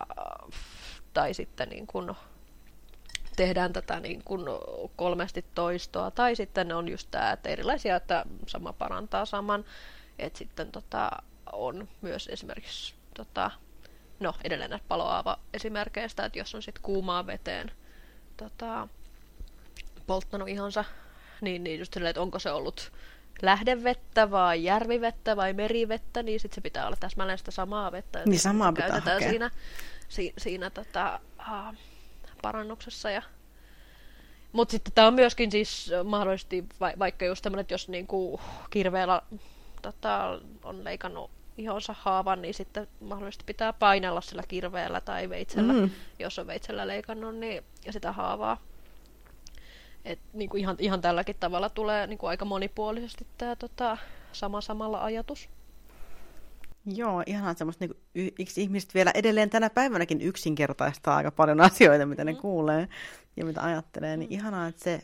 tai sitten niin kun tehdään tätä niin kun kolmesti toistoa. Tai sitten on just tämä, että erilaisia, että sama parantaa saman. Että sitten tota, on myös esimerkiksi tota, no edelleen näitä paloaava esimerkkeistä, että jos on sitten kuumaa veteen tota, polttanut ihonsa, niin, niin just silleen, että onko se ollut lähdevettä vai järvivettä vai merivettä, niin sitten se pitää olla täsmälleen sitä samaa vettä. Niin samaa pitää käytetään hakea. siinä, si, siinä tota, uh, parannuksessa. Ja... Mutta sitten tämä on myöskin siis mahdollisesti, va, vaikka just tämmöinen, että jos niinku kirveellä tota, on leikannut ihonsa haavan, niin sitten mahdollisesti pitää painella sillä kirveellä tai veitsellä, mm. jos on veitsellä leikannut, niin, ja sitä haavaa. Et, niin kuin ihan, ihan tälläkin tavalla tulee niin kuin aika monipuolisesti tämä tota, sama samalla ajatus. Joo, ihan semmoista, niin kuin, ihmiset vielä edelleen tänä päivänäkin yksinkertaistaa aika paljon [LAUGHS] asioita, mitä mm. ne kuulee ja mitä ajattelee, niin mm. ihanaa, että se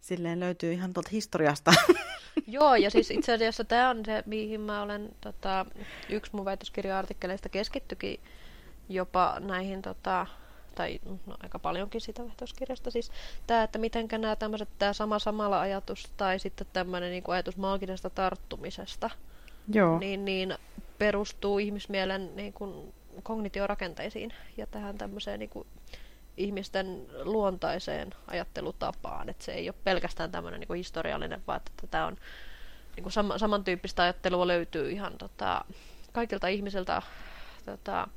silleen löytyy ihan tuolta historiasta. [LAUGHS] Joo, ja siis itse asiassa tämä on se, mihin mä olen, tota, yksi mun väitöskirja-artikkeleista keskittykin jopa näihin, tota, tai no, aika paljonkin sitä väitöskirjasta, siis tämä, että miten nämä tämmöiset, tämä sama samalla ajatus, tai sitten tämmöinen niin ajatus maagisesta tarttumisesta, Joo. Niin, niin perustuu ihmismielen niin kuin, kognitiorakenteisiin ja tähän tämmöiseen niin kuin, ihmisten luontaiseen ajattelutapaan. Että se ei ole pelkästään tämmöinen niin kuin historiallinen, vaan että tämä on niin kuin sam- samantyyppistä ajattelua löytyy ihan tota, kaikilta ihmisiltä tota,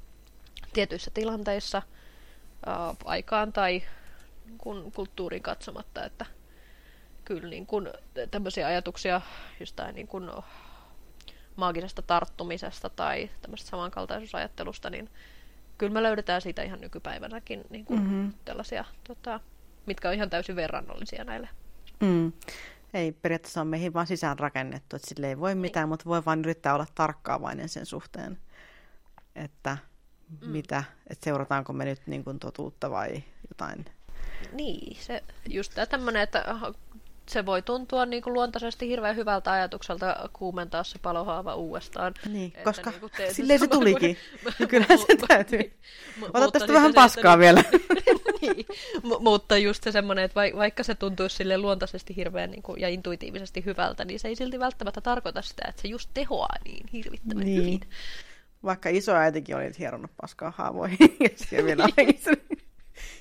tietyissä tilanteissa ää, aikaan tai kun kulttuurin katsomatta, että kyllä niin kun, tämmöisiä ajatuksia jostain niin kun, maagisesta tarttumisesta tai tämmöistä samankaltaisuusajattelusta, niin kyllä me löydetään siitä ihan nykypäivänäkin niin kuin mm-hmm. tällaisia, tota, mitkä on ihan täysin verrannollisia näille. Mm. Ei periaatteessa on meihin vaan sisään rakennettu, että sille ei voi niin. mitään, mutta voi vain yrittää olla tarkkaavainen sen suhteen, että mm. mitä, että seurataanko me nyt niin kuin totuutta vai jotain. Niin, se just tämä tämmöinen, että se voi tuntua niin kuin luontaisesti hirveän hyvältä ajatukselta kuumentaa se palohaava uudestaan. Niin, että koska niin kuin [LAUGHS] silleen se tulikin. niin [LAUGHS] kyllähän se täytyy. Ota tästä vähän paskaa se, vielä. [LAUGHS] niin, mutta just se semmoinen, että vaikka se tuntuisi sille luontaisesti hirveän niin kuin, ja intuitiivisesti hyvältä, niin se ei silti välttämättä tarkoita sitä, että se just tehoaa niin hirvittävän niin. hyvin. Vaikka isoäitikin oli hieronnut paskaa haavoihin ja vielä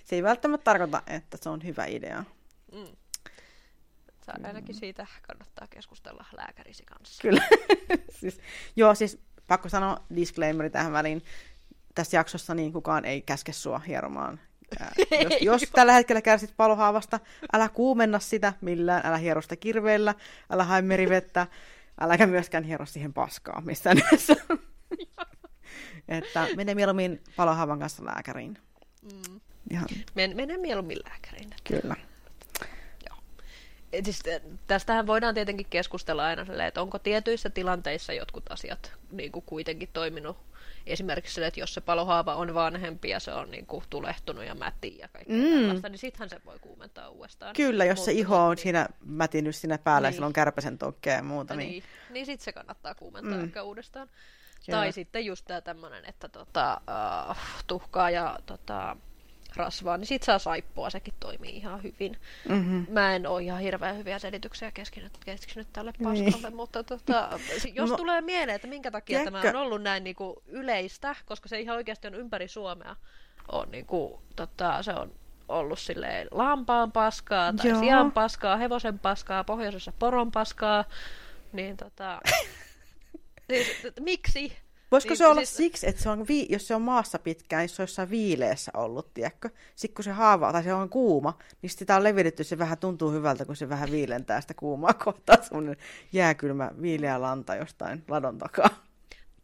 se ei välttämättä tarkoita, että se on hyvä idea. Mm. Sä ainakin siitä kannattaa keskustella lääkärisi kanssa. Kyllä. [LAUGHS] siis, joo, siis pakko sanoa disclaimeri tähän väliin. Tässä jaksossa niin kukaan ei käske sua hieromaan. Ää, [LAUGHS] jos, jos tällä hetkellä kärsit palohaavasta, älä kuumenna sitä millään, älä hiero sitä kirveellä, älä hae merivettä, äläkä myöskään hiero siihen paskaa missään nimessä. [LAUGHS] että mene mieluummin palohaavan kanssa lääkäriin. Mm. Ihan. Men, mene mieluummin lääkäriin. Kyllä siis tästähän voidaan tietenkin keskustella aina silleen, että onko tietyissä tilanteissa jotkut asiat niin kuin kuitenkin toiminut esimerkiksi sille, että jos se palohaava on vanhempi ja se on niin kuin tulehtunut ja mäti ja kaikkea mm. tällaista, niin sittenhän se voi kuumentaa uudestaan. Kyllä, jos se iho on niin. siinä mätinyt siinä päällä niin. ja sillä on kärpäsen tokkea ja muuta. Niin, niin, niin sitten se kannattaa kuumentaa mm. ehkä uudestaan. Kyllä. Tai sitten just tämä tämmöinen, että tota, uh, tuhkaa ja tota, rasvaa, niin sit saa saippua, sekin toimii ihan hyvin. Mm-hmm. Mä en ole ihan hirveän hyviä selityksiä keskinyt, keskinyt tälle niin. paskalle, niin. mutta tota, [LAUGHS] jos no, tulee mieleen, että minkä takia tiedätkö? tämä on ollut näin niin kuin yleistä, koska se ihan oikeasti on ympäri Suomea, on niin kuin, tota, se on ollut silleen lampaan paskaa tai Joo. sian paskaa, hevosen paskaa, pohjoisessa poron paskaa, niin tota, [LAUGHS] siis, miksi? Voisiko niin, se olla siis... siksi, että se on vi- jos se on maassa pitkään, niin se on jossain viileessä ollut, tiedätkö? Sitten kun se haava tai se on kuuma, niin sitä on levitetty, se vähän tuntuu hyvältä, kun se vähän viilentää sitä kuumaa [LAUGHS] kohtaa, semmoinen jääkylmä viileä lanta jostain ladon takaa.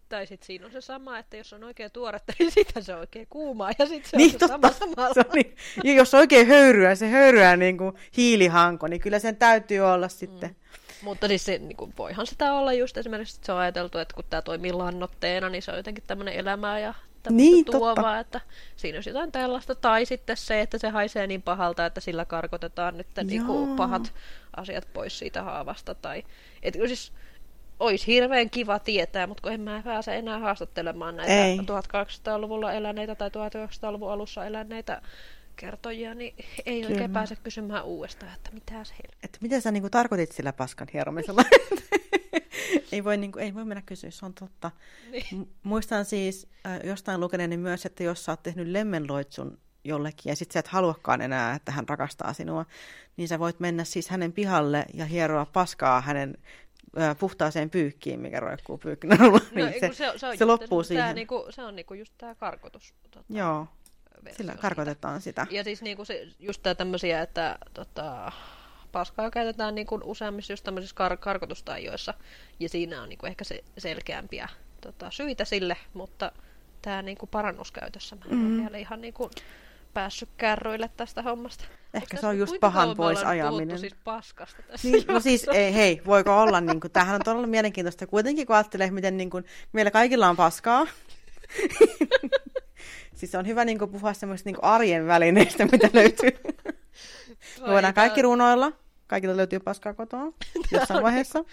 Tai sitten siinä on se sama, että jos on oikein tuoretta, niin sitä se on oikein kuumaa ja sitten se niin, on se sama samalla. Se on niin, ja jos oikein höyryä, se höyryää niin kuin hiilihanko, niin kyllä sen täytyy olla sitten. Mm mutta siis se, niin kuin, voihan sitä olla just esimerkiksi, että se on ajateltu, että kun tämä toimii lannotteena, niin se on jotenkin tämmöinen elämää ja niin, tuovaa, totta. että siinä olisi jotain tällaista. Tai sitten se, että se haisee niin pahalta, että sillä karkotetaan nyt niin kuin, pahat asiat pois siitä haavasta. Tai, et, siis, olisi hirveän kiva tietää, mutta kun en mä pääse enää haastattelemaan näitä Ei. 1800-luvulla eläneitä tai 1900-luvun alussa eläneitä kertojia, niin ei Kyllä. oikein pääse kysymään uudestaan, että mitä se Että mitä sä niinku tarkoitit sillä paskan hieromisella? [LAUGHS] ei, voi, niinku, ei voi mennä kysyä, se on totta. Niin. Muistan siis äh, jostain lukeneeni myös, että jos sä oot tehnyt lemmenloitsun jollekin ja sit sä et haluakaan enää, että hän rakastaa sinua, niin sä voit mennä siis hänen pihalle ja hieroa paskaa hänen äh, puhtaaseen pyykkiin, mikä roikkuu pyykkinarulla. [LAUGHS] No, niin se, se, se, se loppuu siihen. niinku, se on niinku just tämä karkotus. Tota. Joo, sillä karkotetaan sitä. Ja siis niinku se, just tämä tämmöisiä, että tota, paskaa käytetään niinku useammissa just tämmöisissä kar- karkotustaijoissa, ja siinä on niinku ehkä se selkeämpiä tota, syitä sille, mutta tämä niinku parannuskäytössä mä en mm. vielä ihan niinku päässyt kärryille tästä hommasta. Ehkä se on just pahan pois ajaminen. siis paskasta tässä niin, no siis ei, hei, voiko olla, niin kuin, tämähän on todella mielenkiintoista. Kuitenkin kun ajattelee, miten niin kuin, meillä kaikilla on paskaa. [LAUGHS] siis on hyvä niin kuin, puhua semmoista niin kuin, arjen välineistä, [LAUGHS] mitä löytyy. Me voidaan kaikki runoilla. Kaikilla löytyy paskaa kotoa [LAUGHS] jossain vaiheessa.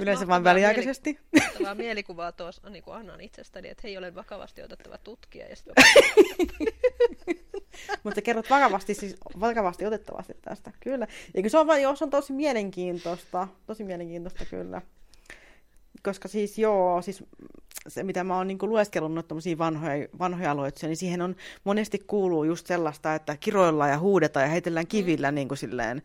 Yleensä vain väliaikaisesti. Mahtavaa [LAUGHS] mielikuvaa tuossa niin kuin annan itsestäni, että hei, olen vakavasti otettava tutkija. Ja. Mutta kerrot vakavasti, siis vakavasti otettavasti tästä, kyllä. Eikö se on vain, jos on tosi mielenkiintoista, tosi mielenkiintoista kyllä. Koska siis joo, siis se mitä mä oon niin lueskellut vanhoja, vanhoja aloitteja, niin siihen on monesti kuuluu just sellaista, että kiroillaan ja huudetaan ja heitellään kivillä mm. niin kuin silleen,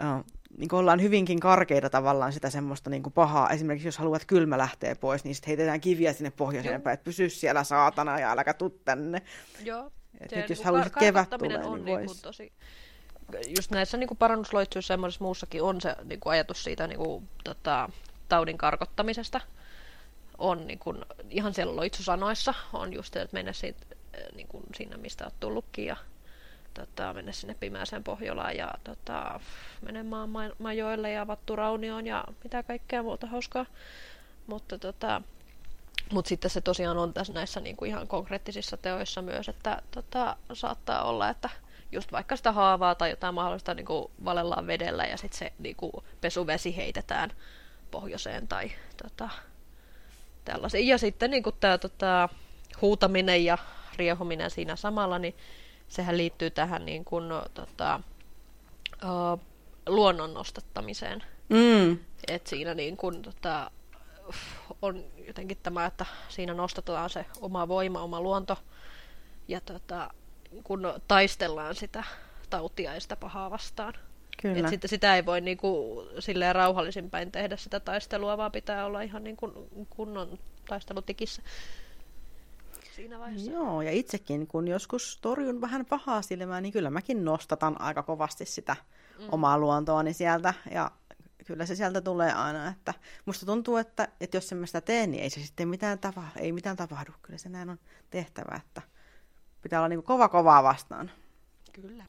uh, niin kuin ollaan hyvinkin karkeita tavallaan sitä semmoista niin kuin pahaa. Esimerkiksi jos haluat kylmä lähteä pois, niin sitten heitetään kiviä sinne pohjoiseen päin, että pysy siellä saatana ja äläkä tuu tänne. Joo. Et nyt jos haluaisit kevät tulee, on niin vois. tosi... Just näissä niin parannusloitsuissa ja muussakin on se niin kuin ajatus siitä niin kuin, tota, taudin karkottamisesta. On niin kuin, ihan siellä loitsusanoissa on just, että mennä siitä, niin kuin, sinne, mistä olet tullutkin ja tota, mennä sinne pimeäseen Pohjolaan ja tota, menemään ma- majoille ja vatturaunioon ja mitä kaikkea muuta hauskaa. Mutta tota, mut sitten se tosiaan on tässä näissä niinku ihan konkreettisissa teoissa myös, että tota, saattaa olla, että just vaikka sitä haavaa tai jotain mahdollista niinku valellaan vedellä ja sitten se niinku pesuvesi heitetään pohjoiseen tai tota, tällaisia. Ja sitten niinku tämä tota, huutaminen ja riehuminen siinä samalla, niin sehän liittyy tähän niin kuin, no, tota, uh, luonnon nostattamiseen. Mm. Et siinä niin kuin, tota, on jotenkin tämä, että siinä nostetaan se oma voima, oma luonto, ja tota, kun taistellaan sitä tautia ja sitä pahaa vastaan. Kyllä. Et sitten sitä ei voi niinku, silleen rauhallisin päin tehdä sitä taistelua, vaan pitää olla ihan niin kuin kunnon taistelutikissä siinä vaiheessa. Joo, ja itsekin, kun joskus torjun vähän pahaa silmää, niin kyllä mäkin nostatan aika kovasti sitä mm. omaa luontoani sieltä, ja kyllä se sieltä tulee aina, että musta tuntuu, että, että jos en sitä tee, niin ei se sitten mitään tapahdu, ei mitään tapahdu, kyllä se näin on tehtävä, että pitää olla niin kuin kova kovaa vastaan. Kyllä.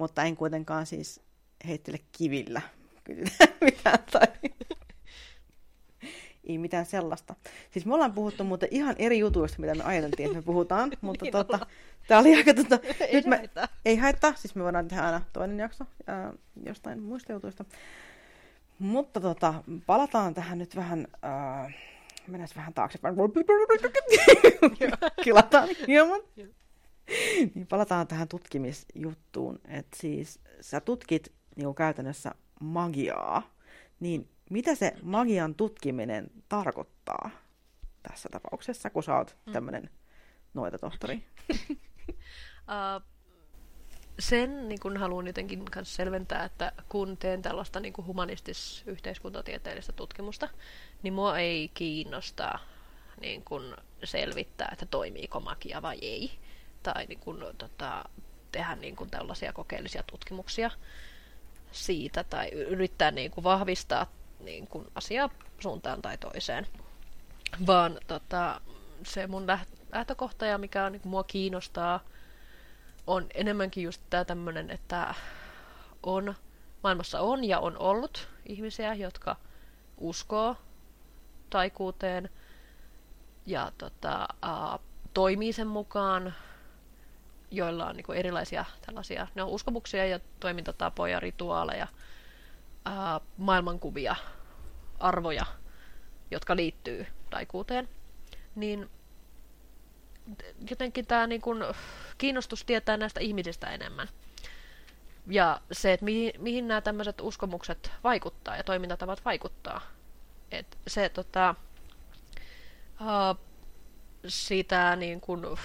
Mutta en kuitenkaan siis heittele kivillä mitään [LAUGHS] tai ei mitään sellaista. Siis me ollaan puhuttu muuten ihan eri jutuista, mitä me ajateltiin, että me puhutaan, [LAUGHS] mutta niin tota, tämä oli aika... Tota, [LAUGHS] ei nyt me, haittaa. Ei haittaa, siis me voidaan tehdä aina toinen jakso ää, jostain muista jutuista. Mutta tota, palataan tähän nyt vähän... Ää, mennään vähän taaksepäin. Kilataan hieman. [LAUGHS] niin palataan tähän tutkimisjuttuun. Että siis sä tutkit niin käytännössä magiaa, niin mitä se magian tutkiminen tarkoittaa tässä tapauksessa, kun sä oot mm. tämmöinen noita tohtori? uh, [LAUGHS] sen niin kun haluan jotenkin kanssa selventää, että kun teen tällaista niin humanistis-yhteiskuntatieteellistä tutkimusta, niin mua ei kiinnosta niin kun selvittää, että toimiiko magia vai ei. Tai niin kun, tota, tehdä niin kun tällaisia kokeellisia tutkimuksia siitä tai yrittää niin kun vahvistaa niin kuin asiaa suuntaan tai toiseen. Vaan tota, se mun lähtökohta ja mikä on, niin kuin mua kiinnostaa, on enemmänkin just tämä tämmöinen, että on, maailmassa on ja on ollut ihmisiä, jotka uskoo taikuuteen ja tota, ää, toimii sen mukaan, joilla on niin erilaisia tällaisia, ne on uskomuksia ja toimintatapoja, rituaaleja, ää, maailmankuvia, arvoja, jotka liittyy taikuuteen, niin jotenkin tämä niin kun, kiinnostus tietää näistä ihmisistä enemmän. Ja se, että mihin, mihin nämä tämmöiset uskomukset vaikuttaa ja toimintatavat vaikuttaa. Et se tota, uh, sitä niin kun,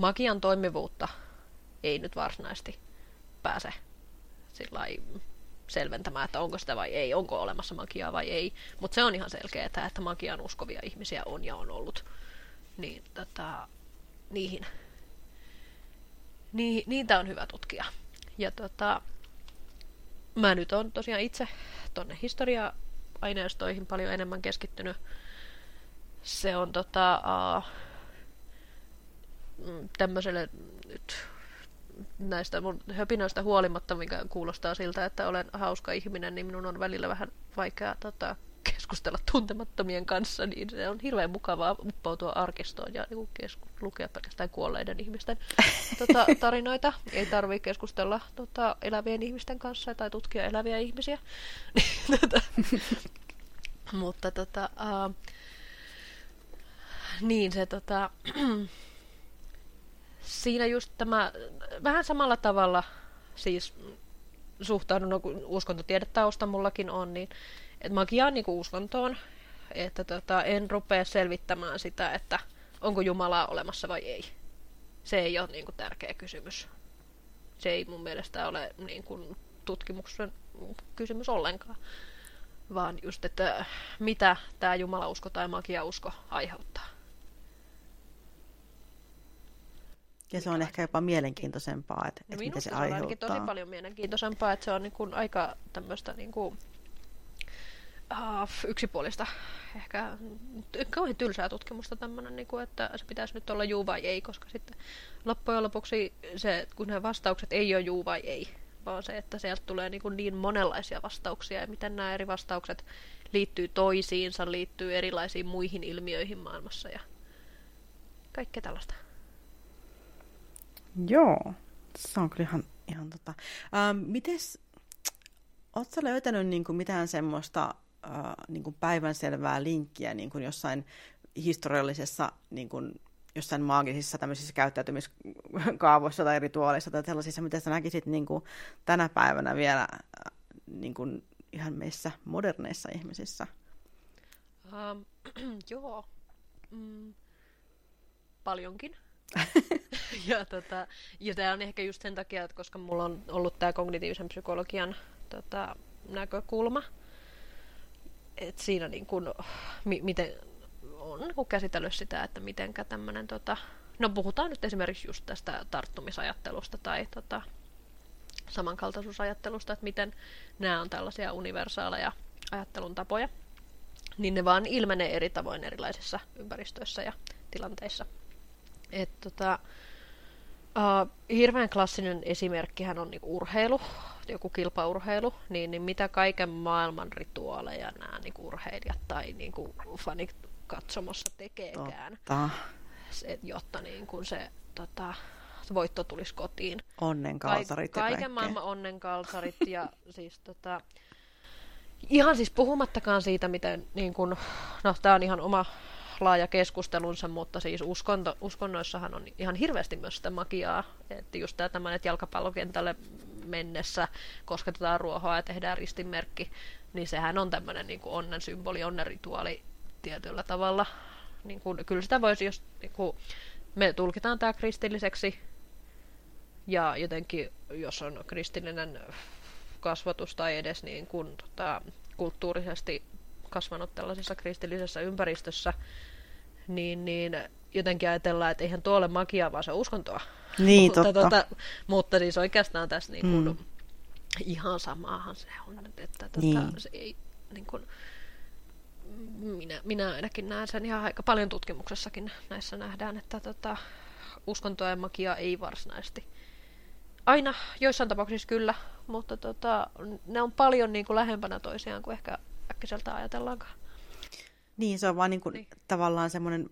magian toimivuutta ei nyt varsinaisesti pääse sillä selventämään, että onko sitä vai ei, onko olemassa magiaa vai ei. Mutta se on ihan selkeää, että magian uskovia ihmisiä on ja on ollut. Niin tota, niihin, niin, niitä on hyvä tutkia. Ja tota, mä nyt on tosiaan itse tonne historia-aineistoihin paljon enemmän keskittynyt. Se on tota, uh, tämmöiselle nyt näistä mun höpinöistä huolimatta, mikä kuulostaa siltä, että olen hauska ihminen, niin minun on välillä vähän vaikea tota, keskustella tuntemattomien kanssa, niin se on hirveän mukavaa uppoutua arkistoon ja niin kesku- lukea pelkästään kuolleiden ihmisten tota, [LAUGHS] tarinoita. Ei tarvitse keskustella tota, elävien ihmisten kanssa tai tutkia eläviä ihmisiä. [LAUGHS] tota, mutta tota, uh, niin se tota, [CLEARS THROAT] siinä just tämä vähän samalla tavalla siis suhtaudun, no, kun uskontotiedetausta mullakin on, niin että magiaan niin uskontoon, että tota, en rupea selvittämään sitä, että onko Jumalaa olemassa vai ei. Se ei ole niin kuin, tärkeä kysymys. Se ei mun mielestä ole niin kuin, tutkimuksen kysymys ollenkaan. Vaan just, että mitä tämä Jumalausko tai magiausko aiheuttaa. Ja se on ehkä jopa mielenkiintoisempaa, että, no että mitä se, se aiheuttaa. on tosi paljon mielenkiintoisempaa, että se on niin kuin aika tämmöistä niin kuin, uh, yksipuolista, ehkä kauhean tylsää tutkimusta tämmöinen, niin kuin, että se pitäisi nyt olla juu vai ei, koska sitten loppujen lopuksi se, kun ne vastaukset ei ole juu vai ei, vaan se, että sieltä tulee niin, kuin niin monenlaisia vastauksia ja miten nämä eri vastaukset liittyy toisiinsa, liittyy erilaisiin muihin ilmiöihin maailmassa ja kaikkea tällaista. Joo, se on kyllä ihan, ihan tota. Ähm, mites, ootko löytänyt niin kuin mitään semmoista äh, niin kuin päivänselvää linkkiä niin kuin jossain historiallisessa niin kuin jossain maagisissa tämmöisissä käyttäytymiskaavoissa tai rituaaleissa tai sellaisissa, mitä sä näkisit niin kuin tänä päivänä vielä äh, niin kuin ihan meissä moderneissa ihmisissä? Um, [CLEARS THROAT] joo, mm, paljonkin. [LAUGHS] ja tota, ja tämä on ehkä just sen takia, että koska mulla on ollut tämä kognitiivisen psykologian tota, näkökulma, että siinä niin kun, mi- miten on niin käsitellyt sitä, että mitenkä tämmöinen, tota, no puhutaan nyt esimerkiksi just tästä tarttumisajattelusta tai tota, samankaltaisuusajattelusta, että miten nämä on tällaisia universaaleja ajattelun tapoja, niin ne vaan ilmenee eri tavoin erilaisissa ympäristöissä ja tilanteissa. Et, tota, uh, hirveän klassinen esimerkkihän on niinku urheilu, joku kilpaurheilu, niin, niin mitä kaiken maailman rituaaleja nämä niinku urheilijat tai niinku fanit katsomossa tekeekään, se, jotta niinku se tota, voitto tulisi kotiin. Onnenkalsarit Ka- Kaiken maailman onnenkalsarit ja [LAUGHS] siis tota, ihan siis puhumattakaan siitä, miten niin kun, no tämä on ihan oma laaja keskustelunsa, mutta siis uskonto, uskonnoissahan on ihan hirveästi myös sitä magiaa, että just tämä tämmöinen, että jalkapallokentälle mennessä kosketetaan ruohoa ja tehdään ristinmerkki, niin sehän on tämmöinen niin kuin onnen symboli, onnen rituaali tietyllä tavalla. Niin kuin, kyllä sitä voisi, jos niin kuin, me tulkitaan tämä kristilliseksi, ja jotenkin, jos on kristillinen kasvatus tai edes niin kuin, tota, kulttuurisesti kasvanut tällaisessa kristillisessä ympäristössä, niin, niin jotenkin ajatellaan, että eihän tuo ole magia, vaan se uskontoa. Niin, [LAUGHS] mutta, totta. Tuota, mutta siis oikeastaan tässä niin kuin, mm. ihan samaahan se on, että tuota, niin. se ei, niin kuin, minä, minä ainakin näen sen ihan aika paljon tutkimuksessakin näissä nähdään, että tota, uskontoa ja magia ei varsinaisesti aina, joissain tapauksissa kyllä, mutta tota, ne on paljon niin kuin lähempänä toisiaan kuin ehkä äkkiseltä ajatellaankaan. Niin, se on vaan niin kuin, niin. tavallaan semmoinen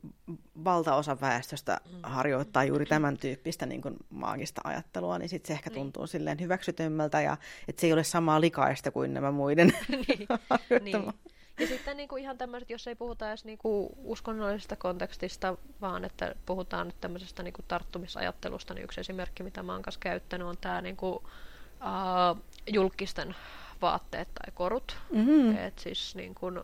valtaosa väestöstä mm. harjoittaa juuri tämän tyyppistä niin kuin maagista ajattelua, niin sitten se ehkä niin. tuntuu niin. silleen hyväksytymältä ja että se ei ole samaa likaista kuin nämä muiden [LAUGHS] niin. niin. Ja sitten niin kuin ihan tämmöiset, jos ei puhuta edes niin kuin uskonnollisesta kontekstista, vaan että puhutaan nyt tämmöisestä niin kuin tarttumisajattelusta, niin yksi esimerkki, mitä mä oon kanssa käyttänyt, on tämä niin kuin, uh, julkisten vaatteet tai korut. Mm-hmm. Et siis niin kuin,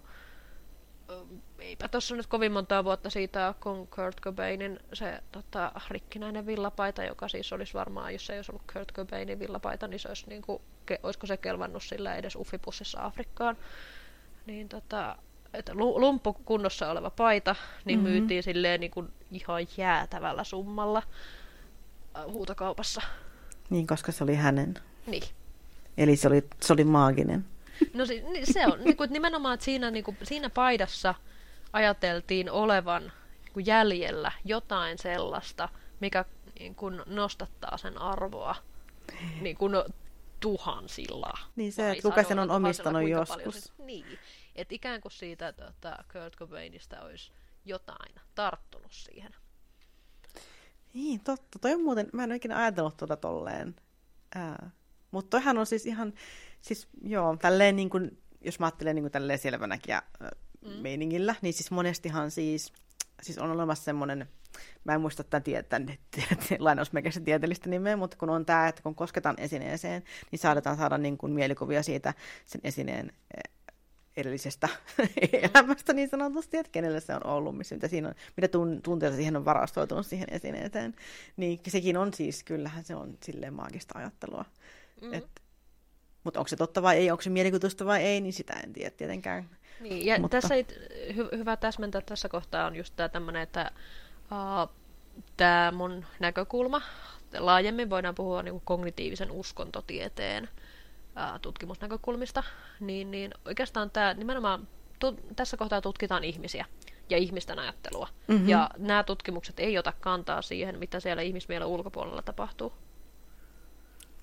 eipä tuossa nyt kovin montaa vuotta siitä, kun Kurt Cobainin se tota, rikkinäinen villapaita, joka siis olisi varmaan, jos ei olisi ollut Kurt Cobainin villapaita, niin se olisi niin kuin, ke, olisiko se kelvannut sillä edes uffipussissa Afrikkaan. Niin tota, että lumppu kunnossa oleva paita, niin mm-hmm. myytiin silleen niin kuin ihan jäätävällä summalla huutokaupassa. Niin, koska se oli hänen. Niin. Eli se oli, se oli maaginen. No se, se on niin kuin, nimenomaan, että siinä, niin kuin, siinä paidassa ajateltiin olevan niin kuin jäljellä jotain sellaista, mikä niin kun nostattaa sen arvoa niin kun tuhansilla. Niin se, että kuka sen on omistanut joskus. Se, niin, että ikään kuin siitä tota, Kurt Cobainista olisi jotain tarttunut siihen. Niin, totta. Toi on muuten, mä en ole ikinä ajatellut tuota tolleen. Mutta toihan on siis ihan, siis joo, tälleen niin kuin, jos mä ajattelen niin kuin tälleen selvänäkin mm. meiningillä, niin siis monestihan siis, siis on olemassa semmoinen, mä en muista tämän tietää, lainausmerkeissä tieteellistä nimeä, mutta kun on tämä, että kun kosketaan esineeseen, niin saadaan saada niin kuin mielikuvia siitä sen esineen edellisestä [LAUGHS] elämästä niin sanotusti, että kenelle se on ollut, mitä, siinä on, mitä tunteita siihen on varastoitunut siihen esineeseen. Niin sekin on siis, kyllähän se on silleen maagista ajattelua. Mm. Et, mutta onko se totta vai ei, onko se mielikuvitusta vai ei, niin sitä en tiedä tietenkään. Niin, ja mutta... tässä ei, hy- hyvä täsmentää tässä kohtaa on just tämä tämmöinen, että uh, tämä mun näkökulma, laajemmin voidaan puhua niin kognitiivisen uskontotieteen ää, tutkimusnäkökulmista, niin, niin oikeastaan tämä nimenomaan tu, tässä kohtaa tutkitaan ihmisiä ja ihmisten ajattelua. Mm-hmm. Ja nämä tutkimukset ei ota kantaa siihen, mitä siellä ihmismielen ulkopuolella tapahtuu.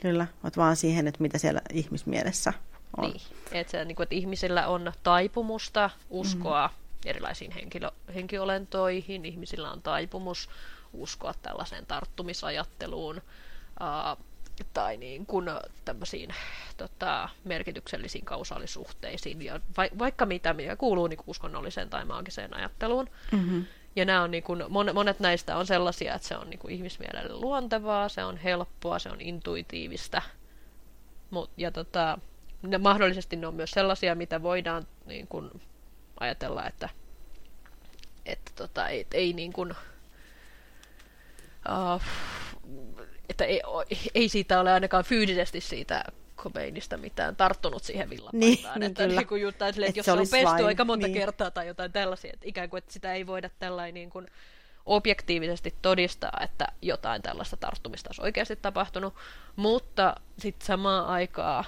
Kyllä, mutta vaan siihen, että mitä siellä ihmismielessä on. Niin, että, se, niin kuin, että ihmisillä on taipumusta uskoa mm-hmm. erilaisiin henkilö, henkiolentoihin, ihmisillä on taipumus uskoa tällaiseen tarttumisajatteluun, uh, tai niin kuin tämmöisiin tota, merkityksellisiin kausaalisuhteisiin ja va- vaikka mitä, mikä kuuluu niin uskonnolliseen tai maagiseen ajatteluun. Mm-hmm. Ja nämä on niin kuin, monet näistä on sellaisia, että se on niin kuin ihmismielelle luontevaa, se on helppoa, se on intuitiivista. Mut, ja tota, ne, mahdollisesti ne on myös sellaisia, mitä voidaan niin kuin, ajatella, että, että tota, ei, ei niin kuin, uh, että ei, ei siitä ole ainakaan fyysisesti siitä Cobainista mitään tarttunut siihen villapaikkaan. Niin, että niin, niin kuin että, että jos se, se on pesty vain, aika monta niin. kertaa tai jotain tällaisia, että ikään kuin että sitä ei voida tällainen niin kuin objektiivisesti todistaa, että jotain tällaista tarttumista olisi oikeasti tapahtunut, mutta sitten samaan aikaan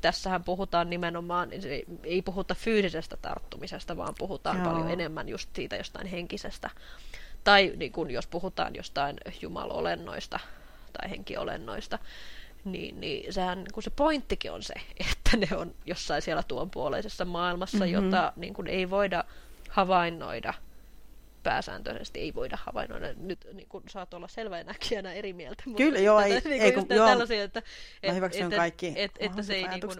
tässähän puhutaan nimenomaan, niin ei puhuta fyysisestä tarttumisesta, vaan puhutaan Joo. paljon enemmän just siitä jostain henkisestä. Tai niin kun, jos puhutaan jostain jumalolennoista, tai henkiolennoista, niin, niin sehän kun se pointtikin on se, [LAUGHS] että ne on jossain siellä tuon puoleisessa maailmassa, mm-hmm. jota niin kuin ei voida havainnoida pääsääntöisesti ei voida havainnoida. Nyt niin kun saat olla näkijänä eri mieltä. Mutta Kyllä, joo, ei, niin ei kun, joo. Tällaisia, että, et, Mä hyväksyn että, kaikki et, että se ei niin kun,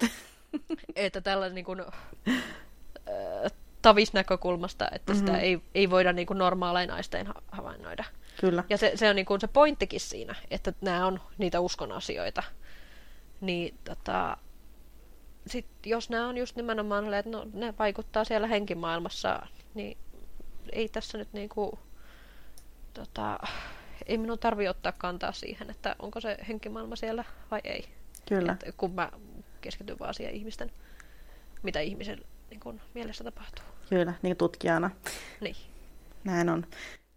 [LAUGHS] että tällainen niin kun, äh, tavisnäkökulmasta, että mm-hmm. sitä ei, ei voida niin kuin normaalein aistein havainnoida. Kyllä. Ja se, se on niin kuin se pointtikin siinä, että nämä on niitä uskon asioita. Niin tota, sit, jos nämä on just nimenomaan, että no, ne vaikuttaa siellä henkimaailmassa, niin ei tässä nyt niin kuin, tota, ei minun tarvi ottaa kantaa siihen, että onko se henkimaailma siellä vai ei. Kyllä. Et, kun mä keskityn vaan siihen ihmisten, mitä ihmisen niin kun, mielessä tapahtuu. Kyllä, niin tutkijana. Niin. Näin on.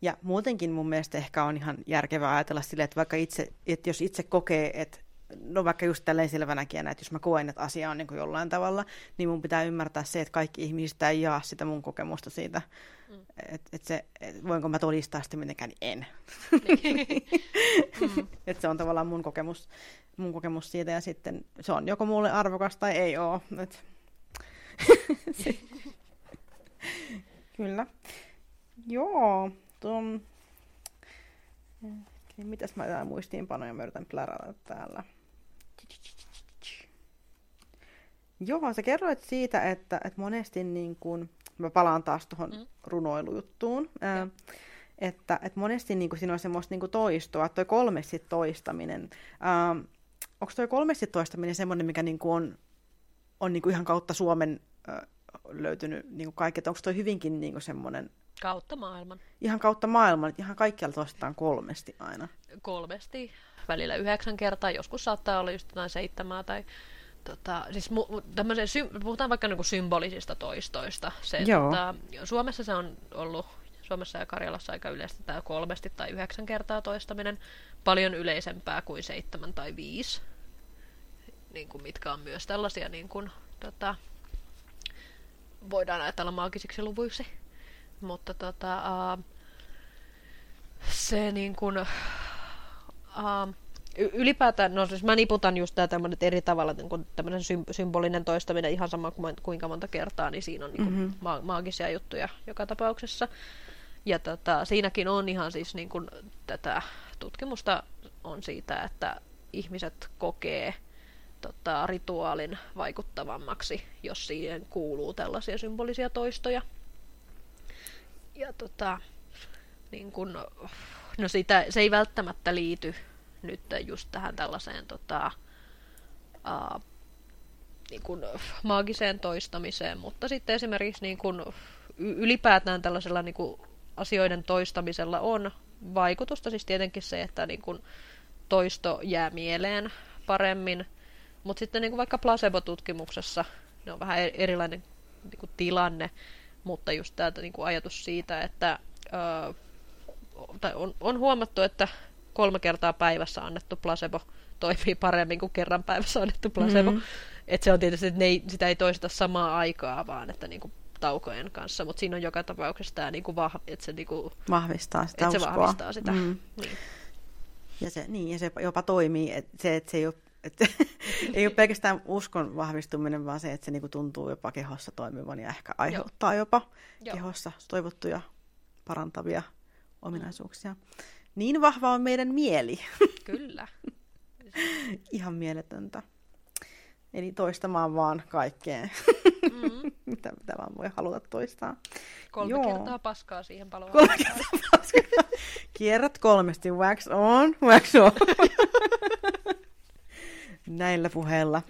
Ja muutenkin mun mielestä ehkä on ihan järkevää ajatella sille, että vaikka itse, että jos itse kokee, että no vaikka just tälleen selvänäkijänä, että jos mä koen, että asia on niin kuin jollain tavalla, niin mun pitää ymmärtää se, että kaikki ihmisistä ei jaa sitä mun kokemusta siitä. Mm. Että et se, et voinko mä todistaa sitä mitenkään, niin en. Niin. [LAUGHS] mm. että se on tavallaan mun kokemus, mun kokemus siitä ja sitten se on joko mulle arvokas tai ei ole. Et... [LAUGHS] [LAUGHS] Kyllä. Joo. Tuon... Mitäs mä jotain muistiinpanoja mä yritän plärätä täällä. Joo, sä kerroit siitä, että, että monesti niin kun, mä palaan taas tuohon mm. runoilujuttuun, ää, että, että monesti niin kun, siinä on semmoista niin toistoa, toi kolmesti toistaminen. Ää, onko toi kolmesti toistaminen semmoinen, mikä niin on, on niin ihan kautta Suomen ää, löytynyt niin kaikki, että onko toi hyvinkin niin semmoinen Kautta maailman. Ihan kautta maailman, ihan kaikkialla toistetaan kolmesti aina. Kolmesti, välillä yhdeksän kertaa, joskus saattaa olla just jotain seitsemää tai Tota, siis mu- sy- puhutaan vaikka niinku symbolisista toistoista. Se, Joo. Tota, Suomessa se on ollut, Suomessa ja Karjalassa aika yleistä tämä kolmesti tai yhdeksän kertaa toistaminen. Paljon yleisempää kuin seitsemän tai viisi, niin kuin mitkä on myös tällaisia, niin kuin, tota, voidaan ajatella maagisiksi luvuiksi. Mutta tota, uh, se niin kuin, uh, ylipäätään, no siis mä niputan just tää tämmönen eri tavalla, niin kun tämmöinen symbolinen toistaminen ihan sama kuin kuinka monta kertaa, niin siinä on niin mm-hmm. ma- maagisia juttuja joka tapauksessa. Ja tota, siinäkin on ihan siis niin kuin tätä tutkimusta on siitä, että ihmiset kokee tota, rituaalin vaikuttavammaksi, jos siihen kuuluu tällaisia symbolisia toistoja. Ja tota, niin kun, no sitä, se ei välttämättä liity nyt just tähän tällaiseen tota, ää, niin kun, maagiseen toistamiseen, mutta sitten esimerkiksi niin kun, ylipäätään tällaisella niin kun, asioiden toistamisella on vaikutusta, siis tietenkin se, että niin kun, toisto jää mieleen paremmin, mutta sitten niin kuin vaikka placebo-tutkimuksessa ne on vähän erilainen niin kuin tilanne, mutta just tämä niin kuin ajatus siitä, että ää, tai on, on huomattu, että kolme kertaa päivässä annettu placebo toimii paremmin kuin kerran päivässä annettu placebo. Mm-hmm. Et se on tietysti, että ne ei, sitä ei toista samaa aikaa, vaan että niin kuin taukojen kanssa, mutta siinä on joka tapauksessa tämä niin kuin vah, että se, niin kuin, vahvistaa sitä että se vahvistaa sitä. Mm. Niin. Ja se, niin, ja se jopa toimii, että se, että se ei ole että [LAUGHS] ei ole pelkästään uskon vahvistuminen, vaan se, että se niinku tuntuu jopa kehossa toimivan ja ehkä aiheuttaa Joo. jopa Joo. kehossa toivottuja parantavia ominaisuuksia. Niin vahva on meidän mieli. [LAUGHS] Kyllä. Ihan mieletöntä. Eli toistamaan vaan kaikkeen, mm-hmm. [LAUGHS] mitä, mitä vaan voi haluta toistaa. Kolme Joo. kertaa paskaa siihen paloon. Kolme kertaa paskaa. Kierrät kolmesti, wax on, wax on. Näillä puheilla.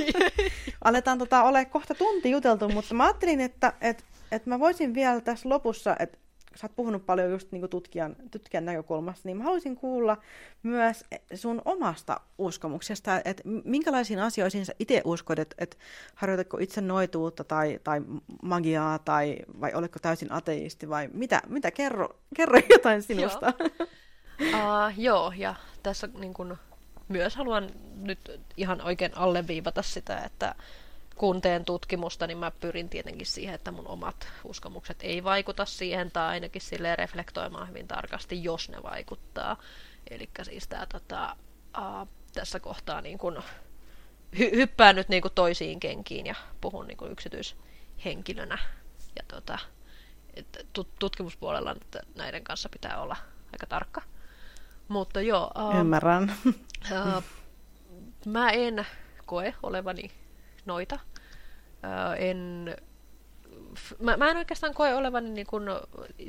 [LAUGHS] Aletaan tota, ole kohta tunti juteltu, mutta mä ajattelin, että et, et mä voisin vielä tässä lopussa, että sä oot puhunut paljon just niin tutkijan, tutkijan näkökulmasta, niin mä haluaisin kuulla myös sun omasta uskomuksesta, että minkälaisiin asioihin sä itse uskot, että, että harjoitatko itse noituutta tai, tai magiaa, tai vai oletko täysin ateisti, vai mitä, mitä kerro, kerro jotain sinusta. Joo, uh, [LAUGHS] joo ja tässä niin kun, myös haluan nyt ihan oikein alleviivata sitä, että kun teen tutkimusta, niin mä pyrin tietenkin siihen, että mun omat uskomukset ei vaikuta siihen, tai ainakin sille reflektoimaan hyvin tarkasti, jos ne vaikuttaa. Eli siis tää, tota, uh, tässä kohtaa niin kun hy- hyppään nyt niin kun toisiin kenkiin ja puhun niin kun yksityishenkilönä. Ja tota, et tutkimuspuolella näiden kanssa pitää olla aika tarkka. Mutta joo. Uh, Ymmärrän. Uh, mä en koe olevani noita. Uh, en, mä, mä en oikeastaan koe olevani niin kun,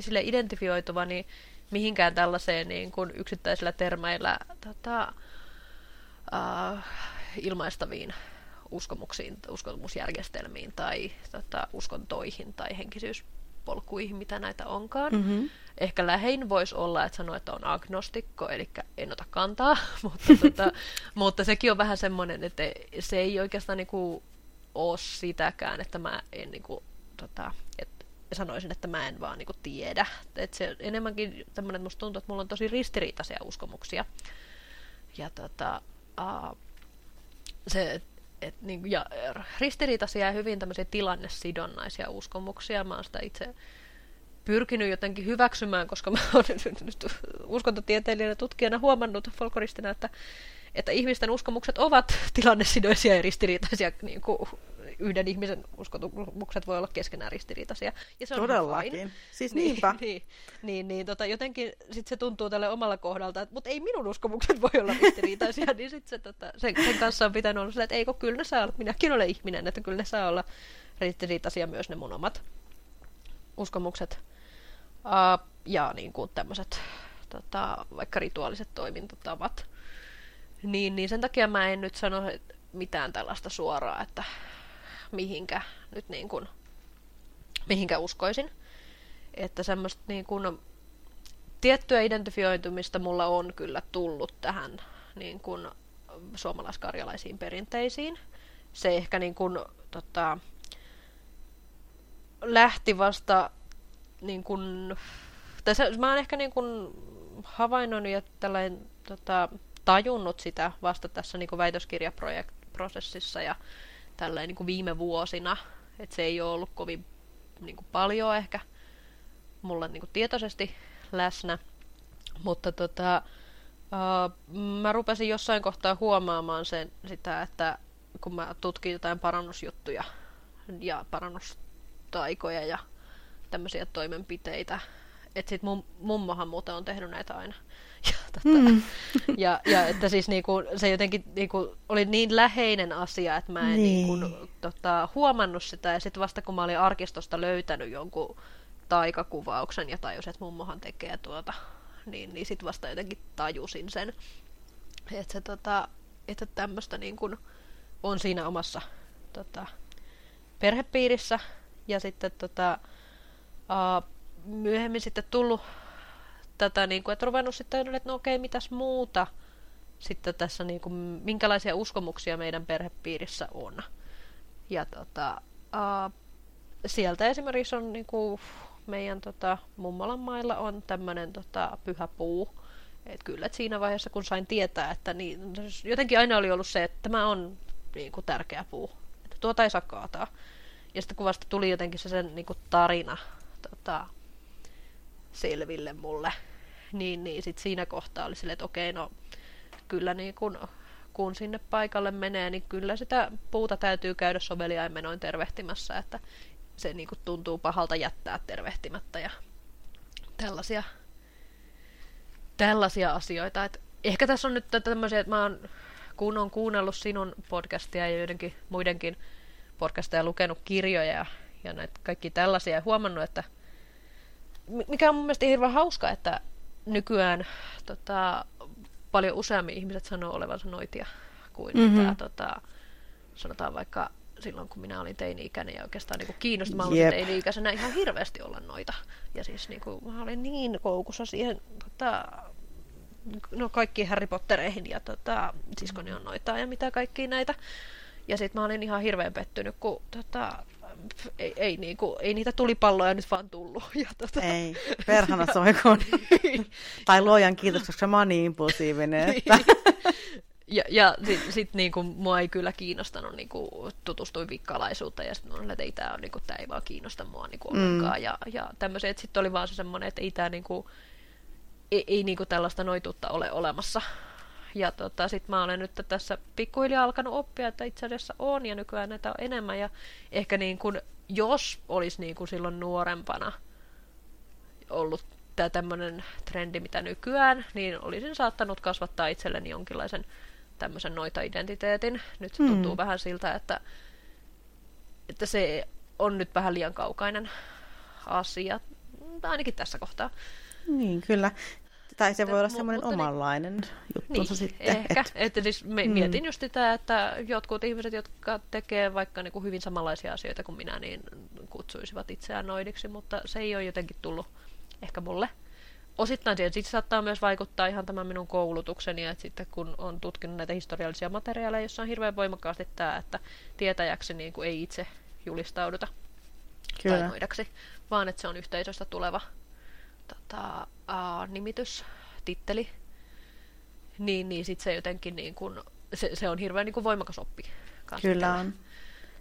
sille identifioituvani mihinkään tällaiseen niin kun yksittäisillä termeillä tota, uh, ilmaistaviin uskomuksiin, uskomusjärjestelmiin tai tota, uskontoihin tai henkisyyspolkuihin, mitä näitä onkaan. Mm-hmm. Ehkä lähin voisi olla, että sanoo, että on agnostikko, eli en ota kantaa, [LAUGHS] mutta, tota, [LAUGHS] mutta sekin on vähän semmoinen, että se ei oikeastaan niinku ole sitäkään, että mä en niinku, tota, et, sanoisin, että mä en vaan niinku tiedä. Et se enemmänkin tämmöinen, että musta tuntuu, että mulla on tosi ristiriitaisia uskomuksia. Ja tota, uh, se, et, niin, ja ristiriitaisia ja hyvin tämmöisiä tilannesidonnaisia uskomuksia. Mä oon sitä itse pyrkinyt jotenkin hyväksymään, koska mä olen nyt uskontotieteilijänä tutkijana huomannut folkloristina, että, että ihmisten uskomukset ovat tilannesidoisia ja ristiriitaisia. Niin kuin yhden ihmisen uskomukset voi olla keskenään ristiriitaisia. Ja se on Todellakin. Fine. Siis niin, niinpä. [LAUGHS] Niin, niin, niin tota, jotenkin sit se tuntuu tälle omalla kohdalta, että mutta ei minun uskomukset voi olla ristiriitaisia, niin sit se, tota, sen, sen, kanssa on pitänyt olla sillä, että eikö kyllä ne saa olla, minäkin olen ihminen, että kyllä ne saa olla ristiriitaisia myös ne mun omat uskomukset. Uh, ja niin kuin tämmöiset tota, vaikka rituaaliset toimintatavat. Niin, niin sen takia mä en nyt sano mitään tällaista suoraa, että mihinkä nyt niin kuin, mihinkä uskoisin. Että semmoista niin kuin, tiettyä identifioitumista mulla on kyllä tullut tähän niin kuin, suomalaiskarjalaisiin perinteisiin. Se ehkä niin kuin, tota, lähti vasta niin kun, tässä, mä oon ehkä niin kun havainnut ja tällainen, tota, tajunnut sitä vasta tässä niin väitöskirjaprosessissa ja tällainen niin viime vuosina. Että se ei ole ollut kovin niin paljon ehkä mulla niin tietoisesti läsnä. Mutta tota, Uh, mä rupesin jossain kohtaa huomaamaan sen, sitä, että kun mä tutkin jotain parannusjuttuja ja parannustaikoja ja tämmöisiä toimenpiteitä, että sit mum, mummohan muuten on tehnyt näitä aina. [LAUGHS] Ja, totta, mm. ja, ja että siis niinku, se jotenkin niinku, oli niin läheinen asia, että mä en niin. niinku, tota, huomannut sitä. Ja sitten vasta kun mä olin arkistosta löytänyt jonkun taikakuvauksen ja tajusin, että mummohan tekee tuota, niin, niin sitten vasta jotenkin tajusin sen. Että se tota, että tämmöistä niin kuin on siinä omassa tota, perhepiirissä. Ja sitten tota, uh, myöhemmin sitten tullut tätä, niin kuin, että ruvennut sitten, että no okei, mitäs muuta sitten tässä, niin kuin, minkälaisia uskomuksia meidän perhepiirissä on. Ja tota, uh, sieltä esimerkiksi on niin kuin, meidän tota, mummolan mailla on tämmöinen tota, pyhä puu. Et kyllä, et siinä vaiheessa kun sain tietää, että niin, jotenkin aina oli ollut se, että tämä on niin kuin, tärkeä puu. Että tuota ei saa kaataa. Ja sitten kun vasta tuli jotenkin se sen niin kuin, tarina tota, selville mulle, niin, niin sit siinä kohtaa oli silleen, että okei, no kyllä niin kun, kun sinne paikalle menee, niin kyllä sitä puuta täytyy käydä soveliaimenoin tervehtimässä, että se niin kuin tuntuu pahalta jättää tervehtimättä ja tällaisia, tällaisia asioita. Et ehkä tässä on nyt tämmöisiä, että mä oon, kun on kuunnellut sinun podcastia ja joidenkin muidenkin podcasteja lukenut kirjoja ja, ja näitä kaikki tällaisia ja huomannut, että mikä on mun mielestä hirveän hauska, että nykyään tota, paljon useammin ihmiset sanoo olevansa noitia kuin mm-hmm. mitä tota, sanotaan vaikka silloin, kun minä olin teini-ikäinen ja oikeastaan niin kiinnosti. Mä olin teini-ikäisenä ihan hirveästi olla noita. Ja siis niin kuin, mä olin niin koukussa siihen tota, no kaikki Harry Pottereihin ja tota, siskoni on noita ja mitä kaikki näitä. Ja sitten mä olin ihan hirveän pettynyt, kun tota, ei, ei, niinku, ei niitä tulipalloja nyt vaan tullut. [LAUGHS] Ja, tota... Ei, perhana [LAUGHS] soikoon. tai luojan kiitos, koska mä oon niin impulsiivinen. Että... [LAUGHS] Ja, ja sitten sit, niinku, mua ei kyllä kiinnostanut, niinku, tutustuin vikkalaisuutta ja sitten mä olin, että ei tämä on, niinku, tää ei vaan kiinnosta mua niinku, ollenkaan. Mm. Ja, ja tämmöisiä, että sitten oli vaan se semmoinen, että ei tämä niinku, ei, ei niinku tällaista noituutta ole olemassa. Ja tota, sitten mä olen nyt tässä pikkuhiljaa alkanut oppia, että itse asiassa on ja nykyään näitä on enemmän. Ja ehkä niin kuin, jos olisi niin kuin silloin nuorempana ollut tämä tämmöinen trendi, mitä nykyään, niin olisin saattanut kasvattaa itselleni jonkinlaisen tämmöisen noita-identiteetin. Nyt se tuntuu mm. vähän siltä, että, että se on nyt vähän liian kaukainen asia, ainakin tässä kohtaa. Niin, kyllä. Tai se voi olla semmoinen niin, omanlainen juttunsa niin, sitten. Ehkä. Et... Että siis mm. mietin just sitä, että jotkut ihmiset, jotka tekee vaikka niin kuin hyvin samanlaisia asioita kuin minä, niin kutsuisivat itseään noidiksi, mutta se ei ole jotenkin tullut ehkä mulle osittain siihen sitten saattaa myös vaikuttaa ihan tämä minun koulutukseni, että sitten kun on tutkinut näitä historiallisia materiaaleja, jossa on hirveän voimakkaasti tämä, että tietäjäksi niin kuin ei itse julistauduta Kyllä. tai noidaksi, vaan että se on yhteisöstä tuleva tota, uh, nimitys, titteli, niin, niin sitten se jotenkin niin kuin, se, se on hirveän niin voimakas oppi. Kyllä on.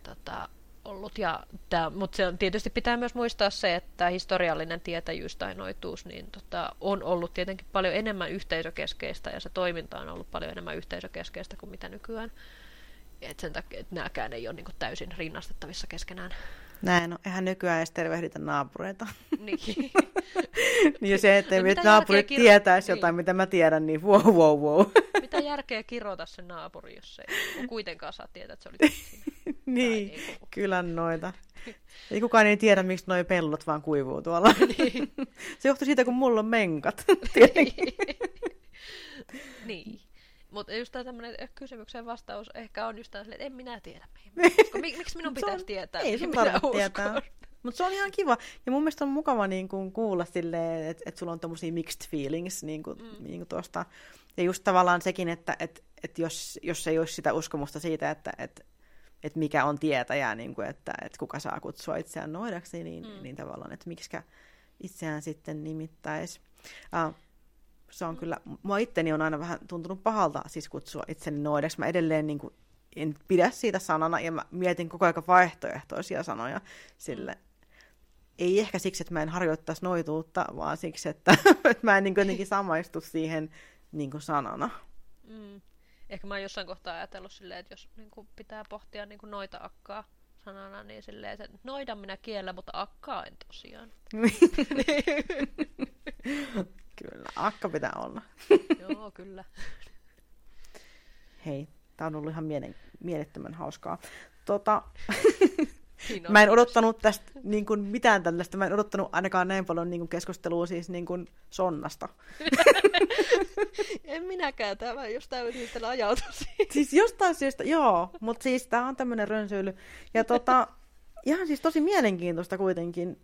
Tota, ollut. Ja tää, mutta se on, tietysti pitää myös muistaa se, että historiallinen tietäjyys tai noituus niin tota, on ollut tietenkin paljon enemmän yhteisökeskeistä ja se toiminta on ollut paljon enemmän yhteisökeskeistä kuin mitä nykyään. Et sen takia, että nämäkään ei ole niin täysin rinnastettavissa keskenään. Näin, no eihän nykyään edes tervehditä naapureita. Niin. [LAUGHS] niin ja se, että no, naapurit kiro... tietäisi niin. jotain, mitä mä tiedän, niin wow, wow, wow. mitä järkeä kirota sen naapuri, jos ei kuitenkaan saa tietää, että se oli [LAUGHS] Niin, niin kuin... kyllä noita. [LAUGHS] Ei kukaan ei tiedä, miksi nuo pellot vaan kuivuu tuolla. Niin. se johtuu siitä, kun mulla on menkat. niin. Mutta just tämä tämmöinen kysymyksen vastaus ehkä on just tämä, että en minä tiedä mihin Koska miksi minun pitäisi on, tietää, ei sun tarvitse tietää. Mutta se on ihan kiva. Ja mun mielestä on mukava niin kun, kuulla silleen, että et sulla on tommosia mixed feelings niin kun, mm. niin kun tuosta. Ja just tavallaan sekin, että et, et jos, jos ei olisi sitä uskomusta siitä, että et, et mikä on tietäjä, niin kun, että et kuka saa kutsua itseään noidaksi, niin, mm. niin tavallaan, että miksi itseään sitten nimittäisi. Uh, se on kyllä, mua itteni on aina vähän tuntunut pahalta siis kutsua itseni noidaksi. Mä edelleen niin kuin, en pidä siitä sanana ja mä mietin koko ajan vaihtoehtoisia sanoja sille. Ei ehkä siksi, että mä en harjoittaisi noituutta, vaan siksi, että, [LAUGHS] että mä en niin jotenkin samaistu siihen niin kuin sanana. Mm. Ehkä mä oon jossain kohtaa ajatellut silleen, että jos niin kuin pitää pohtia niin kuin noita akkaa sanana, niin silleen, että noidan minä kiellä, mutta akkaa en tosiaan. [LAUGHS] [LAUGHS] kyllä, akka pitää olla. [LAUGHS] Joo, kyllä. Hei, tää on ollut ihan mielen, mielettömän hauskaa. Tota, [LAUGHS] mä en odottanut tästä niin kuin mitään tällaista. Mä en odottanut ainakaan näin paljon niin kuin keskustelua siis niin kuin sonnasta. [LAUGHS] en minäkään. Tämä just täysin sitä ajautua Siis jostain syystä, joo. Mutta siis tämä on tämmöinen rönsyily. Ja tota, ihan siis tosi mielenkiintoista kuitenkin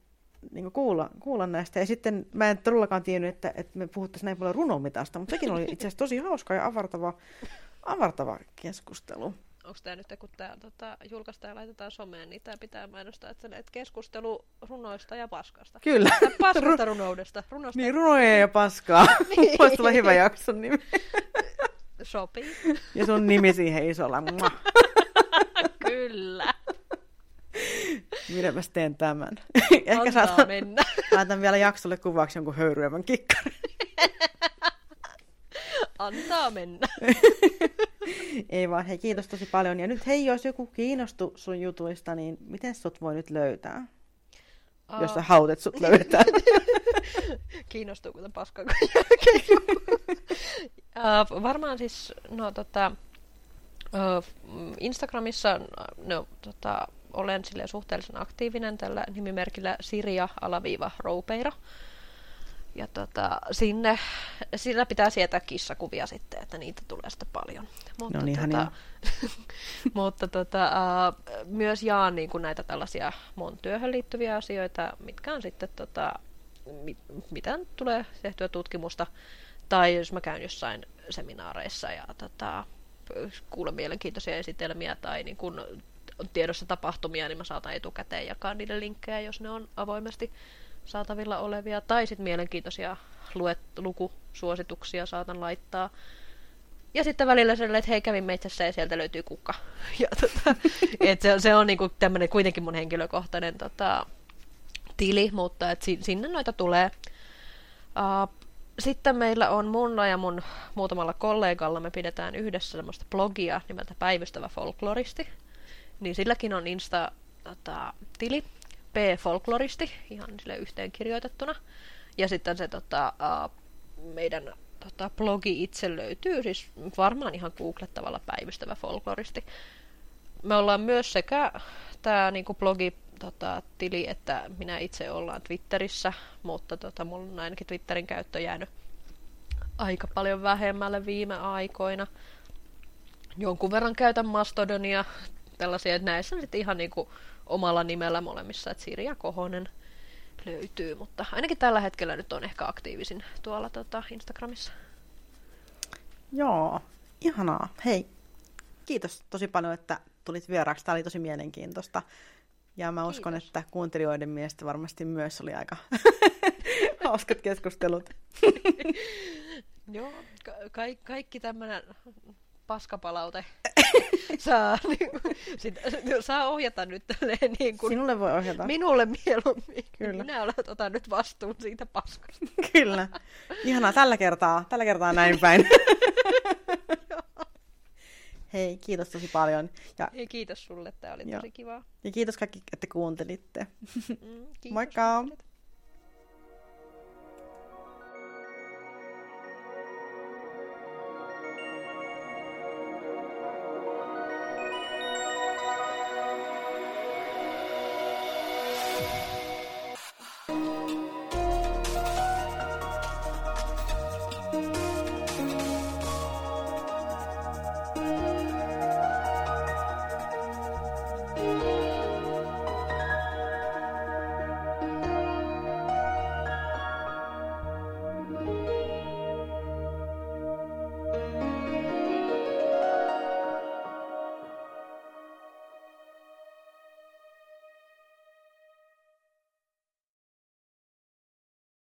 niin kuulla, kuulla näistä. Ja sitten mä en todellakaan tiennyt, että, että me puhuttaisiin näin paljon runomitasta, mutta sekin oli itse asiassa tosi hauska ja avartava, avartava keskustelu onko tämä nyt, kun tämä tota, julkaistaan ja laitetaan someen, niin tämä pitää mainostaa, että, että keskustelu runoista ja paskasta. Kyllä. Tai paskasta runoudesta. Runosta... Niin, runoja ja paskaa. [LAUGHS] niin. [LAUGHS] Voisi tulla hyvä jakson nimi. Sopii. Ja sun nimi siihen isolla. [LAUGHS] Kyllä. Minäpäs teen tämän. [LAUGHS] Ehkä saatan, mennä. [LAUGHS] laitan vielä jaksolle kuvaksi jonkun höyryävän kikkarin. [LAUGHS] Antaa mennä. Ei vaan, hei kiitos tosi paljon. Ja nyt hei, jos joku kiinnostuu sun jutuista, niin miten sut voi nyt löytää? Uh... Jos sä hautet sut löytää. Kiinnostuu kuten paskan uh, Varmaan siis, no tota, uh, Instagramissa no, tota, olen sille suhteellisen aktiivinen tällä nimimerkillä Siria-Roupeira ja tota, sinne, sillä pitää sietää kissakuvia sitten, että niitä tulee sitten paljon. Mutta, no niin, tota, [LAUGHS] mutta tota, uh, myös jaan niin kuin näitä tällaisia mun työhön liittyviä asioita, mitkä on sitten, tota, mit, mitä tulee tehtyä tutkimusta, tai jos mä käyn jossain seminaareissa ja tota, kuulen mielenkiintoisia esitelmiä tai niin kun on tiedossa tapahtumia, niin mä saatan etukäteen jakaa niille linkkejä, jos ne on avoimesti saatavilla olevia, tai sitten mielenkiintoisia luet, lukusuosituksia saatan laittaa. Ja sitten välillä sellainen, että hei kävin metsässä ja sieltä löytyy kukka. [LAUGHS] Ja tota, et se, se on niinku tämmöinen kuitenkin mun henkilökohtainen tota, tili, mutta et sinne noita tulee. Uh, sitten meillä on mun ja mun muutamalla kollegalla, me pidetään yhdessä semmoista blogia nimeltä Päivystävä folkloristi. Niin silläkin on Insta-tili, tota, P-folkloristi, ihan sille yhteen kirjoitettuna. Ja sitten se tota, meidän tota, blogi itse löytyy, siis varmaan ihan googlettavalla päivystävä folkloristi. Me ollaan myös sekä tämä niinku blogi tota, tili, että minä itse ollaan Twitterissä, mutta tota, mulla on ainakin Twitterin käyttö jäänyt aika paljon vähemmälle viime aikoina. Jonkun verran käytän Mastodonia, tällaisia, että näissä on sitten ihan niinku omalla nimellä molemmissa, että Sirja Kohonen löytyy, mutta ainakin tällä hetkellä nyt on ehkä aktiivisin tuolla tota, Instagramissa. Joo, ihanaa. Hei, kiitos tosi paljon, että tulit vieraaksi. Tämä oli tosi mielenkiintoista. Ja mä uskon, Kiitos. että kuuntelijoiden mielestä varmasti myös oli aika [LAUGHS] hauskat keskustelut. Joo, ka- kaikki tämmöinen paskapalaute [LAUGHS] saa, niin kuin, sit, saa ohjata nyt tälleen niin kuin, Sinulle voi ohjata. Minulle mieluummin. Kyllä. Minä olen, otan nyt vastuun siitä paskasta. [LAUGHS] Kyllä. Ihanaa tällä kertaa. Tällä kertaa näin päin. [LAUGHS] Hei, kiitos tosi paljon. Ja, Hei, kiitos sulle, tämä oli Joo. tosi kivaa. Ja kiitos kaikki, että kuuntelitte. Mm, kiitos, Moikka! Kuuntelit.